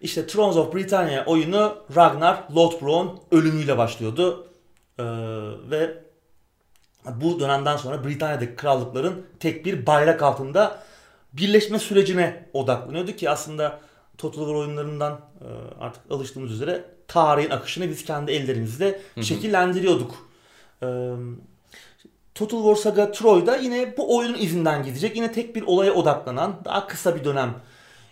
İşte Thrones of Britannia oyunu Ragnar Lothbrok'un ölümüyle başlıyordu. E, ve bu dönemden sonra Britanya'daki krallıkların tek bir bayrak altında birleşme sürecine odaklanıyordu ki aslında Total War oyunlarından e, artık alıştığımız üzere tarihin akışını biz kendi ellerimizle hı. şekillendiriyorduk. E, Total War Saga Troy'da yine bu oyunun izinden gidecek. Yine tek bir olaya odaklanan, daha kısa bir dönem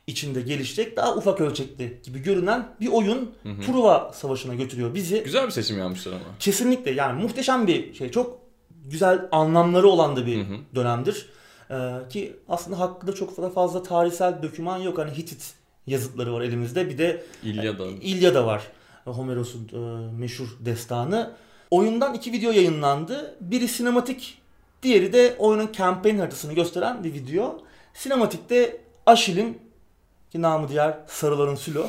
içinde gelişecek, daha ufak ölçekli gibi görünen bir oyun Hı hı. Truva Savaşı'na götürüyor bizi. Güzel bir seçim yapmışlar ama. Kesinlikle yani muhteşem bir şey. Çok güzel anlamları olan da bir Hı hı. dönemdir. Ee, ki aslında hakkında çok da fazla tarihsel doküman yok. Hani Hitit yazıtları var elimizde. Bir de İlyada. İlyada var. Homeros'un e, meşhur destanı. Oyundan iki video yayınlandı. Biri sinematik, diğeri de oyunun campaign haritasını gösteren bir video. Sinematikte Aşil'in ki namı diğer Sarıların Sülo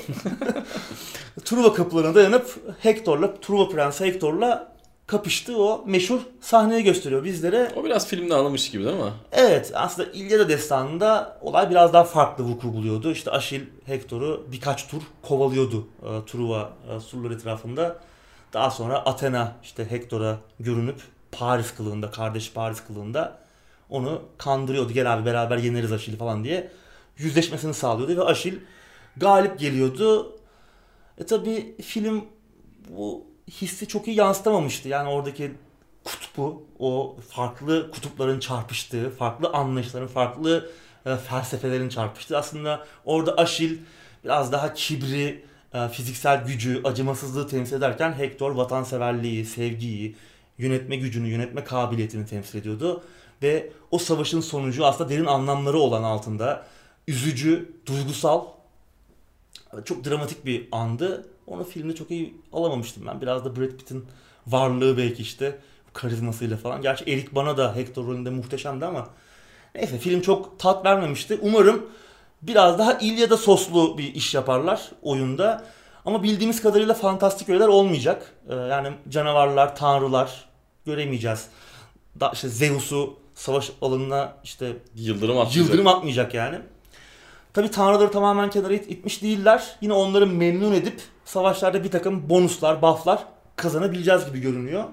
[LAUGHS] Truva kapılarına dayanıp Hector'la, Truva Prensi Hector'la kapıştığı o meşhur sahneyi gösteriyor bizlere. O biraz filmde alınmış gibi değil mi? Evet aslında İlyada destanında olay biraz daha farklı vuku buluyordu. İşte Aşil Hector'u birkaç tur kovalıyordu e, Truva e, surlar etrafında. Daha sonra Athena işte Hector'a görünüp Paris kılığında, kardeş Paris kılığında onu kandırıyordu. Gel abi beraber yeneriz Aşil'i falan diye yüzleşmesini sağlıyordu ve Aşil galip geliyordu. E tabi film bu hissi çok iyi yansıtamamıştı. Yani oradaki kutbu, o farklı kutupların çarpıştığı, farklı anlayışların, farklı e, felsefelerin çarpıştığı. Aslında orada Aşil biraz daha kibri, fiziksel gücü, acımasızlığı temsil ederken Hector vatanseverliği, sevgiyi, yönetme gücünü, yönetme kabiliyetini temsil ediyordu. Ve o savaşın sonucu aslında derin anlamları olan altında üzücü, duygusal, çok dramatik bir andı. Onu filmde çok iyi alamamıştım ben. Biraz da Brad Pitt'in varlığı belki işte karizmasıyla falan. Gerçi Eric Bana da Hector rolünde muhteşemdi ama neyse film çok tat vermemişti. Umarım biraz daha İlyada soslu bir iş yaparlar oyunda. Ama bildiğimiz kadarıyla fantastik öğeler olmayacak. Ee, yani canavarlar, tanrılar göremeyeceğiz. Da işte Zeus'u savaş alanına işte Yıldırım atlayacak. Yıldırım atmayacak yani. Tabi tanrıları tamamen kenara it- itmiş değiller. Yine onları memnun edip savaşlarda bir takım bonuslar, bufflar kazanabileceğiz gibi görünüyor.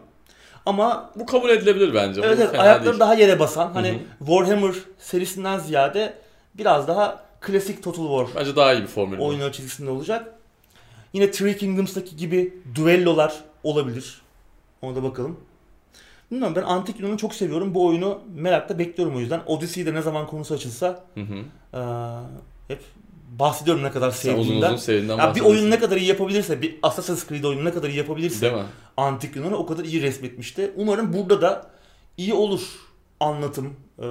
Ama Bu kabul edilebilir bence. Evet, evet ayakları değil. daha yere basan hani Hı Warhammer serisinden ziyade biraz daha klasik Total War Bence daha iyi bir formül bu. oyunları çizgisinde olacak. Yine Three Kingdoms'taki gibi düellolar olabilir. Ona da bakalım. Bilmiyorum ben Antik Yunan'ı çok seviyorum. Bu oyunu merakla bekliyorum o yüzden. Odyssey'de ne zaman konusu açılsa Hı hı. eee, hep bahsediyorum ne kadar Sen uzun sevdiğimden. uzun sevdiğinden Ya bir bahsediyorsun. oyun ne kadar iyi yapabilirse, bir Assassin's Creed oyunu ne kadar iyi yapabilirse Değil mi? Antik Yunan'ı o kadar iyi resmetmişti. Umarım burada da iyi olur anlatım, e,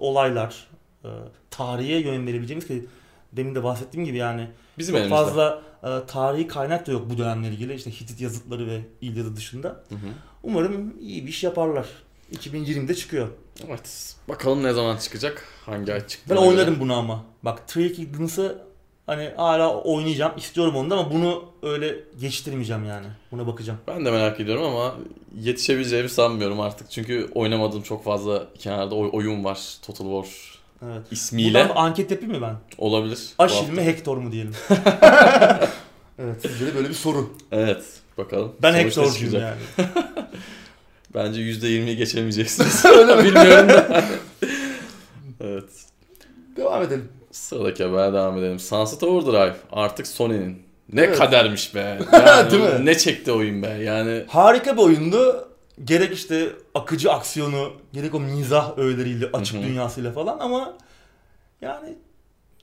olaylar, e, tarihe yön verebileceğimiz ki demin de bahsettiğim gibi yani Bizim çok elimizde. fazla e, tarihi kaynak da yok bu dönemle ilgili. İşte Hitit yazıtları ve İlyada dışında. Hı hı. Umarım iyi bir iş yaparlar. 2020'de çıkıyor. Evet. Bakalım ne zaman çıkacak? Hangi ay çıktı? Ben oynarım bunu ama. Bak Three Kingdoms'ı hani hala oynayacağım. istiyorum onu da ama bunu öyle geçiştirmeyeceğim yani. Buna bakacağım. Ben de merak ediyorum ama yetişebileceğimi sanmıyorum artık. Çünkü oynamadığım çok fazla kenarda oy- oyun var. Total War Evet. ismiyle. Buradan anket yapayım mı ben? Olabilir. Aşil mi Hector mu diyelim. [LAUGHS] evet sizce de böyle bir soru. Evet. Bakalım. Ben Hector'cuyum yani. [LAUGHS] Bence %20'yi geçemeyeceksiniz. [LAUGHS] Öyle mi? Bilmiyorum da. evet. Devam edelim. Sıradaki habere devam edelim. Sunset Overdrive artık Sony'nin. Ne Evet. kadermiş be. Yani Değil mi? Ne çekti oyun be. Yani Harika bir oyundu. Gerek işte akıcı aksiyonu, gerek o mizah öğeleriyle, açık Hı hı. dünyasıyla falan ama yani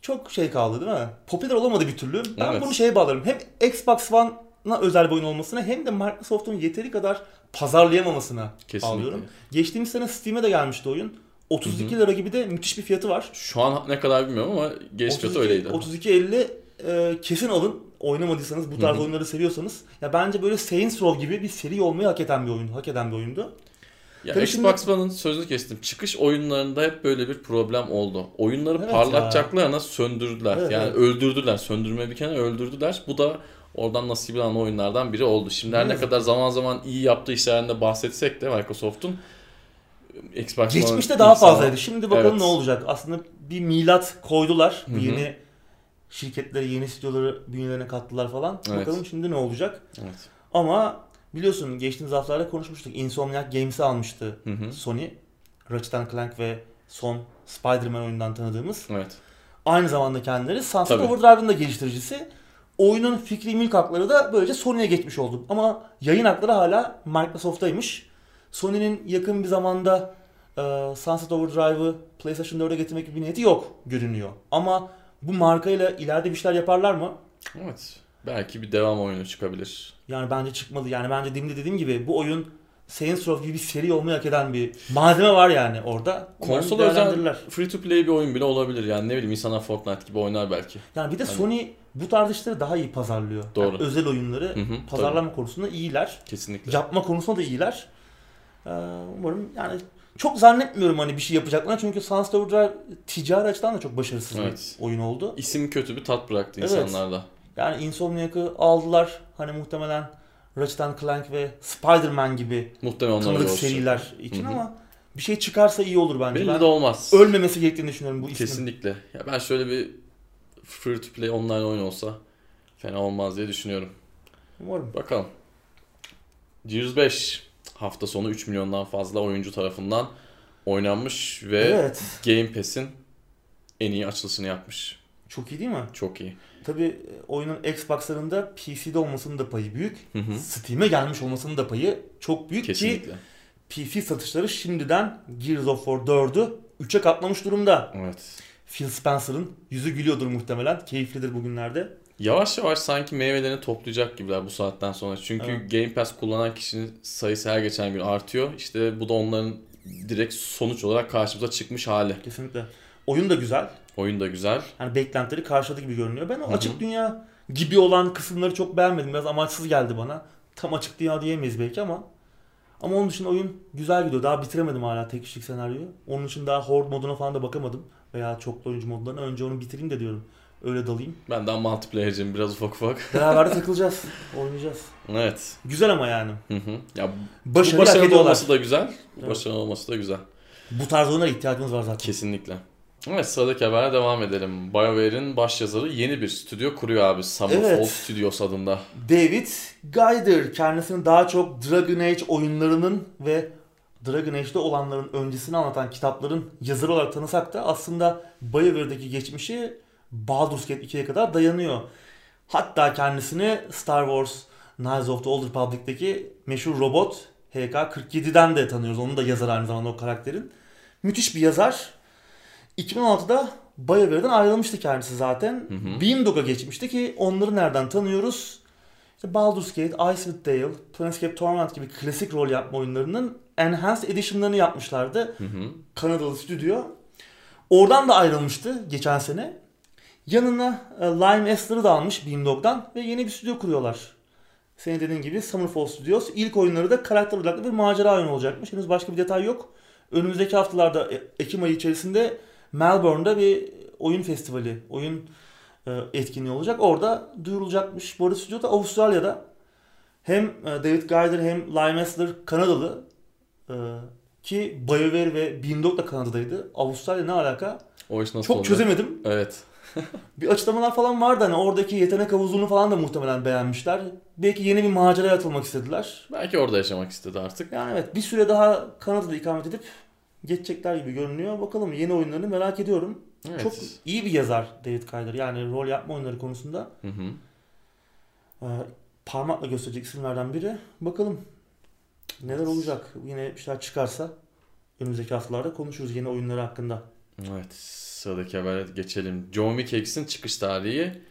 çok şey kaldı değil mi? Popüler olamadı bir türlü. Ben Evet. bunu şeye bağlarım. Hem Xbox One'a özel bir oyun olmasına hem de Microsoft'un yeteri kadar pazarlayamamasına kesinlikle. bağlıyorum. Geçtiğimiz sene Steam'e de gelmişti oyun. 32 lira gibi de müthiş bir fiyatı var. Şu an ne kadar bilmiyorum ama geç kötü öyleydi. 32.50 e, kesin alın. Oynamadıysanız bu tarz Hı hı. oyunları seviyorsanız. Ya bence böyle Saints Row gibi bir seri olmayı hak eden bir oyun, hak eden bir oyundu. Ya Tabii Xbox One'ın sözünü kestim. Çıkış oyunlarında hep böyle bir problem oldu. Oyunları Evet parlatacaklarına söndürdüler. Evet, yani evet. öldürdüler. Söndürme bir kenara öldürdüler. Bu da oradan nasibi alan oyunlardan biri oldu. Şimdi her Ne kadar zaman zaman iyi yaptığı işlerinde bahsetsek de Microsoft'un Xbox Geçmişte daha fazlaydı. Şimdi bakalım Evet. ne olacak. Aslında bir milat koydular. Hı hı. Yeni şirketleri, yeni stüdyoları bünyelerine kattılar falan. Evet. Bakalım şimdi ne olacak. Evet. Ama biliyorsun geçtiğimiz haftalarda konuşmuştuk. Insomniac Games'i almıştı Hı hı. Sony. Ratchet Clank ve son Spider-Man oyundan tanıdığımız. Evet. Aynı zamanda kendileri Sunset. Overdrive'ın da geliştiricisi. Oyunun fikri mülk hakları da böylece Sony'ye geçmiş oldu. Ama yayın hakları hala Microsoft'taymış. Sony'nin yakın bir zamanda e, Sunset Overdrive'ı PlayStation 4'e getirmek gibi bir niyeti yok görünüyor. Ama bu markayla ileride bir şeyler yaparlar mı? Evet. Belki bir devam oyunu çıkabilir. Yani bence çıkmalı. Yani bence demin de dediğim gibi bu oyun Saints Row gibi bir seri olmayı hak eden bir malzeme var yani orada. Konsol özel free to play bir oyun bile olabilir. Yani ne bileyim insanlar Fortnite gibi oynar belki. Yani bir de Hani- Sony bu tarz işleri daha iyi pazarlıyor. Doğru. Yani özel oyunları Hı hı, pazarlama konusunda iyiler. Kesinlikle. Yapma konusunda da iyiler. Ee, umarım yani çok zannetmiyorum hani bir şey yapacaklar çünkü Sunset Overdrive ticari açıdan da çok başarısız Evet. bir oyun oldu. İsim kötü bir tat bıraktı Evet. insanlarda. Yani Insomniac'ı aldılar hani muhtemelen Ratchet Clank ve Spider-Man gibi Muhtemelen tanıdık seriler için Hı hı. ama bir şey çıkarsa iyi olur bence. Belli ben de olmaz. ölmemesi gerektiğini düşünüyorum bu ismin. Kesinlikle. Ya ben şöyle bir free to play online oyun olsa fena olmaz diye düşünüyorum. Umarım. Bakalım. Gears 5 hafta sonu 3 milyondan fazla oyuncu tarafından oynanmış ve Evet. Game Pass'in en iyi açılışını yapmış. Çok iyi değil mi? Çok iyi. Tabii e, oyunun Xbox'larında PC'de olmasının da payı büyük. Steam'e gelmiş olmasının da payı çok büyük ki Kesinlikle. PC satışları şimdiden Gears of War 4'ü 3'e katlamış durumda. Evet. Phil Spencer'ın yüzü gülüyordur muhtemelen. Keyiflidir bugünlerde. Yavaş yavaş sanki meyvelerini toplayacak gibiler bu saatten sonra. Çünkü Evet. Game Pass kullanan kişinin sayısı her geçen gün artıyor. İşte bu da onların direkt sonuç olarak karşımıza çıkmış hali. Kesinlikle. Oyun da güzel. Oyun da güzel. Yani beklentileri karşıladı gibi görünüyor. Ben o açık dünya gibi olan kısımları çok beğenmedim. Biraz amaçsız geldi bana. Tam açık dünya diyemeyiz belki ama ama onun dışında oyun güzel gidiyor. Daha bitiremedim hala tek kişilik senaryoyu. Onun için daha horde moduna falan da bakamadım. Veya çoklu oyuncu modlarına. Önce onu bitireyim de diyorum. Öyle dalayım. Ben daha multiplayer'ciyim biraz ufak ufak. [LAUGHS] Beraber takılacağız. Oynayacağız. evet. Güzel ama yani. Hı hı. Ya bu Başarılı olması da güzel. Evet. Başarılı olması da güzel. Bu tarz oyunlara ihtiyacımız var zaten. Kesinlikle. Evet sıradaki habere devam edelim. BioWare'in başyazarı yeni bir stüdyo kuruyor abi. Summerfall Evet. Studios adında. David Gaider kendisini daha çok Dragon Age oyunlarının ve Dragon Age'de olanların öncesini anlatan kitapların yazarı olarak tanısak da aslında BioWare'deki geçmişi Baldur's Gate 2'ye kadar dayanıyor. Hatta kendisini Star Wars Knights of the Old Republic'teki meşhur robot HK-47'den de tanıyoruz. Onun da yazar aynı zamanda o karakterin. Müthiş bir yazar. 2016'da BioWare'den ayrılmıştı kendisi zaten. Hı hı. Beam Dog'a geçmişti ki onları nereden tanıyoruz? İşte Baldur's Gate, Icewind Dale, Planescape Torment gibi klasik rol yapma oyunlarının Enhanced Edition'larını yapmışlardı. Hı hı. Kanadalı stüdyo. Oradan da ayrılmıştı geçen sene. Yanına e, Lime Esther'ı da almış Beamdog'dan ve yeni bir stüdyo kuruyorlar. Senin dediğin gibi Summerfall Studios. İlk oyunları da karakter odaklı bir macera oyunu olacakmış. Henüz başka bir detay yok. Önümüzdeki haftalarda e, Ekim ayı içerisinde Melbourne'da bir oyun festivali, oyun e, etkinliği olacak. Orada duyurulacakmış. Bu arada stüdyo da Avustralya'da. Hem David Guyder hem Lime Esther Kanadalı. Ki BioWare ve Beamdog da Kanada'daydı. Avustralya ne alaka? O iş nasıl Çok oldu? çözemedim. Evet. [LAUGHS] Bir açıklamalar falan vardı hani oradaki yetenek havuzunu falan da muhtemelen beğenmişler. Belki yeni bir maceraya atılmak istediler. Belki orada yaşamak istedi artık. Yani evet bir süre daha Kanada'da ikamet edip geçecekler gibi görünüyor. Bakalım yeni oyunlarını merak ediyorum. Evet. Çok iyi bir yazar David Kayder. Yani rol yapma oyunları konusunda Hı hı. e, parmakla gösterecek isimlerden biri. Bakalım neler olacak. Yine bir şeyler çıkarsa önümüzdeki haftalarda konuşuruz yeni oyunları hakkında. Evet. Sıradaki habere geçelim. John Wick X'in çıkış tarihi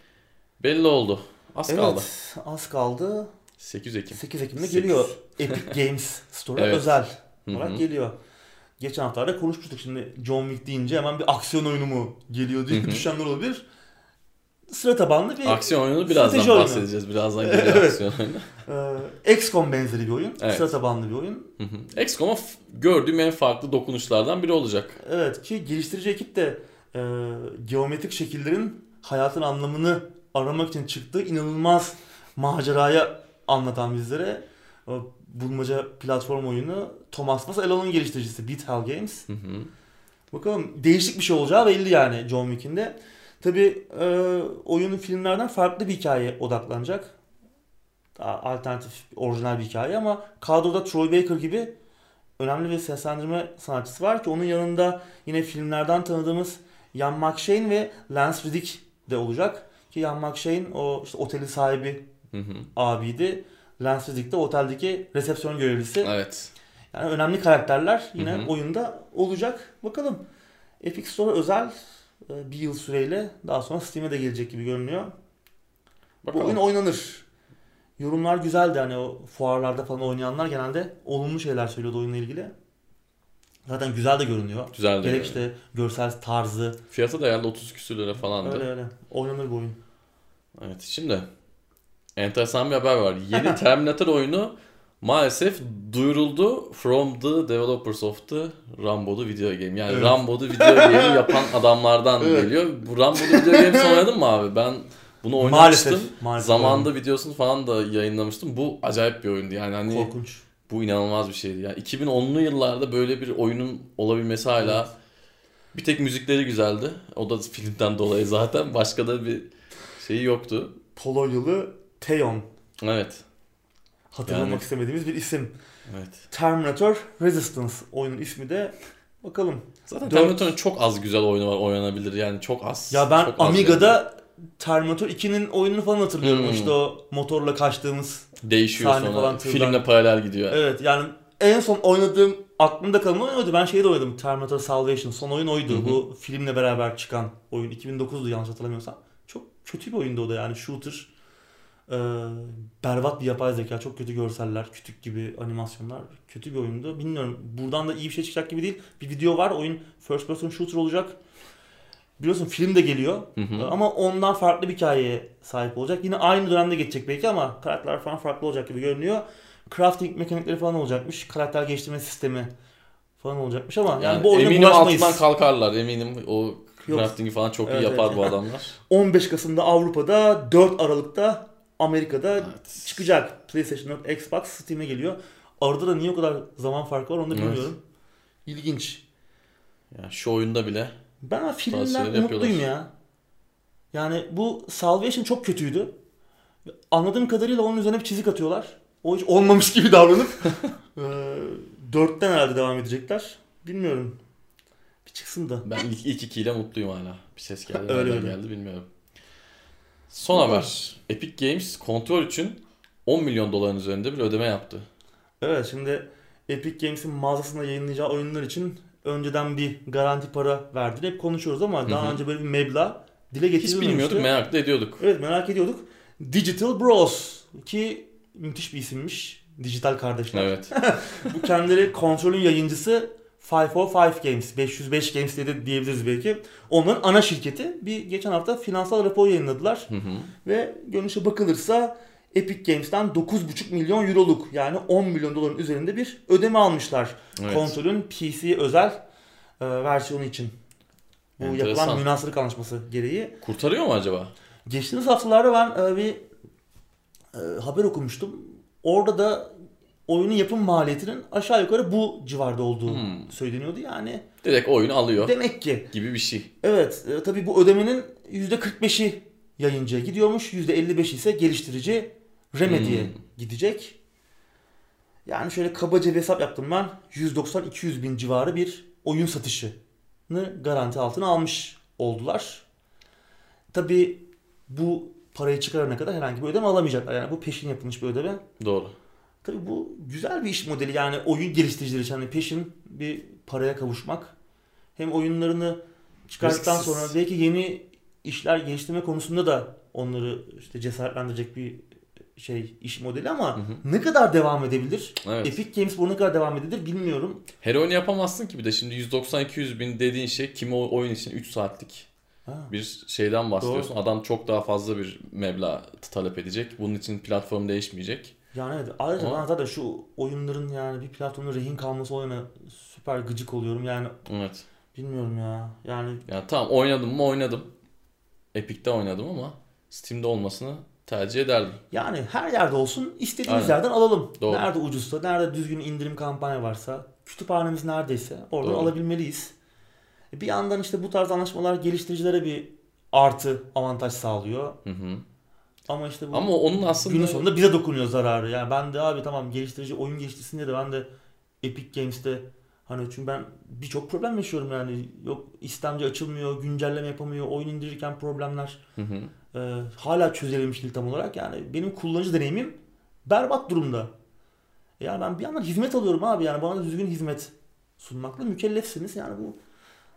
belli oldu. Az evet kaldı. az kaldı. 8 Ekim. 8 Ekim'de 8. geliyor. [LAUGHS] Epic Games Store'a Evet. özel olarak hı. geliyor. Geçen haftalarda konuşmuştuk. Şimdi John Wick deyince hemen bir aksiyon oyunu mu geliyor diye Hı hı. [LAUGHS] düşünenler olabilir. Sıra tabanlı bir Aksiyon oyunu birazdan oyunu. bahsedeceğiz. Birazdan [LAUGHS] geliyor Evet. aksiyon oyunu. e, XCOM benzeri bir oyun. Evet. Sıra tabanlı bir oyun. XCOM'a gördüğüm en farklı dokunuşlardan biri olacak. Evet ki geliştirici ekip de e, geometrik şekillerin hayatın anlamını aramak için çıktığı inanılmaz maceraya anlatan bizlere. O bulmaca platform oyunu Thomas Was Elo'nun geliştiricisi Beat Hell Games. Hı hı. Bakalım değişik bir şey olacağı belli yani John Wick'in de. Tabi e, oyunun filmlerden farklı bir hikaye odaklanacak. Daha alternatif, orijinal bir hikaye ama kadroda Troy Baker gibi önemli bir seslendirme sanatçısı var ki onun yanında yine filmlerden tanıdığımız Ian McShane ve Lance Reddick de olacak. Ki Ian McShane o işte otelin sahibi Hı hı. abiydi. Lance Reddick de oteldeki resepsiyon görevlisi. Evet. Yani önemli karakterler yine Hı hı. oyunda olacak. Bakalım. Epic Store özel bir yıl süreyle daha sonra Steam'e de gelecek gibi görünüyor. Bu oyun Bakalım. oynanır. Yorumlar güzeldi hani o fuarlarda falan oynayanlar genelde olumlu şeyler söylüyordu oyunla ilgili. Zaten güzel de görünüyor. Güzel de. Gerek işte görsel tarzı. Fiyatı da herhalde 30 küsür lira falandı. Öyle öyle. Oynanır bu oyun. Evet şimdi enteresan bir haber var. Yeni [LAUGHS] Terminator oyunu maalesef duyuruldu from the developers of the Rambo'lu video game. Yani Evet. Rambo'lu video game'i [LAUGHS] yapan adamlardan Evet. geliyor. Bu Rambo'lu video games oynadın mı abi? Ben bunu oynamıştım. Maalesef. maalesef Zamanında videosunu falan da yayınlamıştım. Bu acayip bir oyundu. Yani hani korkunç. bu inanılmaz bir şeydi. Yani 2010'lu yıllarda böyle bir oyunun olabilmesi hala Evet. bir tek müzikleri güzeldi. O da filmden dolayı zaten. Başka da bir şeyi yoktu. Polonyalı Theon. Evet. Hatırlamak Yani- istemediğimiz bir isim. Evet. Terminator Resistance oyunun ismi de bakalım. Zaten Dört- Terminator'un çok az güzel oyunu var oynanabilir yani çok az. Ya ben çok az Amiga'da Terminator 2'nin oyununu falan hatırlıyorum. Hmm. İşte o motorla kaçtığımız. yani. değişiyor sahne sonra falan tırdan- filmle paralel gidiyor. Evet yani en son oynadığım aklımda kalan oyun oydu. Ben şeyi de oynadım. Terminator Salvation. Son oyun oydu. Hı hı. Bu filmle beraber çıkan oyun. 2009'du yanlış hatırlamıyorsam. Çok kötü bir oyundu o da yani. Shooter. Ee, berbat bir yapay zeka. Çok kötü görseller. Kütük gibi animasyonlar. Kötü bir oyundu. Bilmiyorum. Buradan da iyi bir şey çıkacak gibi değil. Bir video var. Oyun first person shooter olacak. Biliyorsun film de geliyor. Hı hı. Ama ondan farklı bir hikayeye sahip olacak. Yine aynı dönemde geçecek belki ama karakterler falan farklı olacak gibi görünüyor. Crafting mekanikleri falan olacakmış. Karakter geliştirme sistemi falan olacakmış ama yani, Yani bu oyuna eminim bulaşmayız. altından kalkarlar eminim o crafting'i falan çok Evet, iyi yapar evet. bu adamlar. [LAUGHS] 15 Kasım'da Avrupa'da, 4 Aralık'ta Amerika'da Evet. çıkacak. PlayStation 4, Xbox, Steam'e geliyor. Arada da niye o kadar zaman farkı var onu da Evet. bilmiyorum. İlginç. Yani şu oyunda bile Ben filmden umutluyum ya. Yani bu Salvation çok kötüydü. Anladığım kadarıyla onun üzerine bir çizik atıyorlar. O hiç olmamış gibi davranıp [LAUGHS] dörtten herhalde devam edecekler. Bilmiyorum. Bir çıksın da. ben ilk, ilk ikiyle mutluyum hala. Bir ses geldi. [LAUGHS] Öyle öyle. geldi bilmiyorum. Son haber. Epic Games kontrol için 10 milyon doların üzerinde bir ödeme yaptı. Evet şimdi Epic Games'in mağazasında yayınlayacağı oyunlar için önceden bir garanti para verdiğini hep konuşuyoruz ama daha Hı hı. önce böyle bir meblağ dile Hiç getirilmemişti. bilmiyorduk, merak da ediyorduk. Evet merak ediyorduk. Digital Bros ki müthiş bir isimmiş. Dijital kardeşler. Evet. [LAUGHS] Bu kendileri kontrolün yayıncısı 505 Games, 505 Games diye de diyebiliriz belki. Onların ana şirketi bir geçen hafta finansal rapor yayınladılar. Hı hı. Ve görünüşe bakılırsa Epic Games'ten 9,5 milyon euroluk yani 10 milyon doların üzerinde bir ödeme almışlar. Evet. Konsolün PC özel e, versiyonu için. Bu Enteresan. yapılan münasırlık anlaşması gereği. Kurtarıyor mu acaba? Geçtiğimiz haftalarda ben e, bir e, haber okumuştum. Orada da oyunun yapım maliyetinin aşağı yukarı bu civarda olduğu Hmm. söyleniyordu. Yani Direkt oyunu alıyor demek ki gibi bir şey. evet e, tabii bu ödemenin %45'i yayıncıya gidiyormuş. %55'i ise geliştirici Remedy'ye Hmm. gidecek. Yani şöyle kabaca bir hesap yaptım ben. 190-200 bin civarı bir oyun satışını garanti altına almış oldular. Tabii bu parayı çıkarana kadar herhangi bir ödeme alamayacaklar. Yani bu peşin yapılmış bir ödeme. Doğru. Tabii bu güzel bir iş modeli. Yani oyun geliştiricileri için hani peşin bir paraya kavuşmak. Hem oyunlarını çıkarttıktan sonra belki yeni işler geliştirme konusunda da onları işte cesaretlendirecek bir şey iş modeli ama Hı hı. ne kadar devam edebilir? Evet. Epic Games bu ne kadar devam edebilir bilmiyorum. Her oyunu yapamazsın ki bir de şimdi 190-200 bin dediğin şey kimi oyun için 3 saatlik Ha. bir şeyden bahsediyorsun. Adam çok daha fazla bir meblağ talep edecek. Bunun için platform değişmeyecek. Yani evet ayrıca Ama- ben zaten şu oyunların yani bir platformda rehin kalması olayına süper gıcık oluyorum. Yani Evet. bilmiyorum ya. Yani Yani tamam oynadım mı oynadım. Epic'te oynadım ama Steam'de olmasını tercih ederdim. Yani her yerde olsun istediğimiz Aynen. yerden alalım. Doğru. Nerede ucuzsa, nerede düzgün indirim kampanya varsa, kütüphanemiz neredeyse oradan Doğru. alabilmeliyiz. E, Bir yandan işte bu tarz anlaşmalar geliştiricilere bir artı avantaj sağlıyor. Hı hı. Ama işte bu Ama onun aslında günün sonunda bize dokunuyor zararı. Yani ben de abi tamam geliştirici oyun geliştirsin diye de ben de Epic Games'te hani çünkü ben birçok problem yaşıyorum yani. Yok istemci açılmıyor, güncelleme yapamıyor, oyun indirirken problemler. Hı hı. Ee, hala çözülebilmiş değil tam olarak. Yani benim kullanıcı deneyimim berbat durumda. Yani ben bir yandan hizmet alıyorum abi yani bana düzgün hizmet sunmakla mükellefsiniz. Yani bu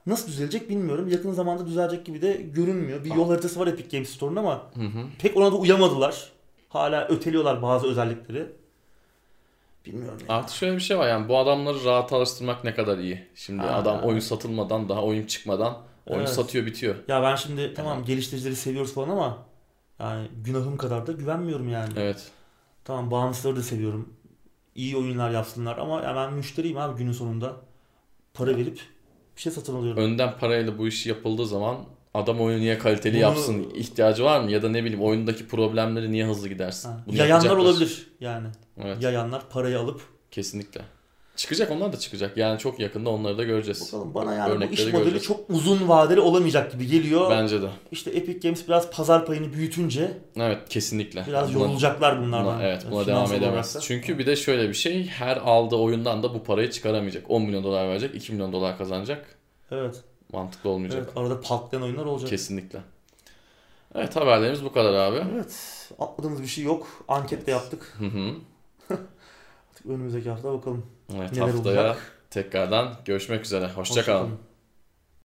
nasıl düzelecek bilmiyorum. Yakın zamanda düzelecek gibi de görünmüyor. Bir yol haritası var Epic Games Store'un ama Hı hı. pek ona da uyamadılar. Hala öteliyorlar bazı özellikleri. Bilmiyorum ya. Artık şöyle bir şey var yani bu adamları rahat alıştırmak ne kadar iyi. Şimdi Ha. adam oyun satılmadan daha oyun çıkmadan oyun Evet. satıyor bitiyor. Ya ben şimdi tamam geliştiricileri seviyoruz falan ama yani günahım kadar da güvenmiyorum yani. Evet. Tamam bağımsızları da seviyorum. İyi oyunlar yapsınlar ama ya ben müşteriyim abi günün sonunda. Para verip bir şey satın alıyorum. Önden parayla bu iş yapıldığı zaman adam oyunu niye kaliteli Bunu- yapsın ihtiyacı var mı? Ya da ne bileyim oyundaki problemleri niye hızlı gidersin? Ha, Bunu Yayanlar yapacaklar. olabilir yani. Evet Yayanlar parayı alıp kesinlikle. Çıkacak onlar da çıkacak. Yani çok yakında onları da göreceğiz. bakalım bana yani bu Örnekleri iş modeli göreceğiz. çok uzun vadeli olamayacak gibi geliyor. Bence de. İşte Epic Games biraz pazar payını büyütünce Evet kesinlikle. biraz Buna- yorulacaklar bunlardan. buna- evet buna devam olarak edemez. da. Çünkü bir de şöyle bir şey her aldığı oyundan da bu parayı çıkaramayacak. 10 milyon dolar verecek 2 milyon dolar kazanacak. Evet. Mantıklı olmayacak. Evet arada patlayan oyunlar olacak. Kesinlikle. Evet haberlerimiz bu kadar abi. Evet. Atladığımız bir şey yok. Anket de yaptık. Hı hı. [LAUGHS] Artık önümüzdeki hafta bakalım Evet neler haftaya olacak. tekrardan görüşmek üzere. Hoşçakalın. Hoşça kalın.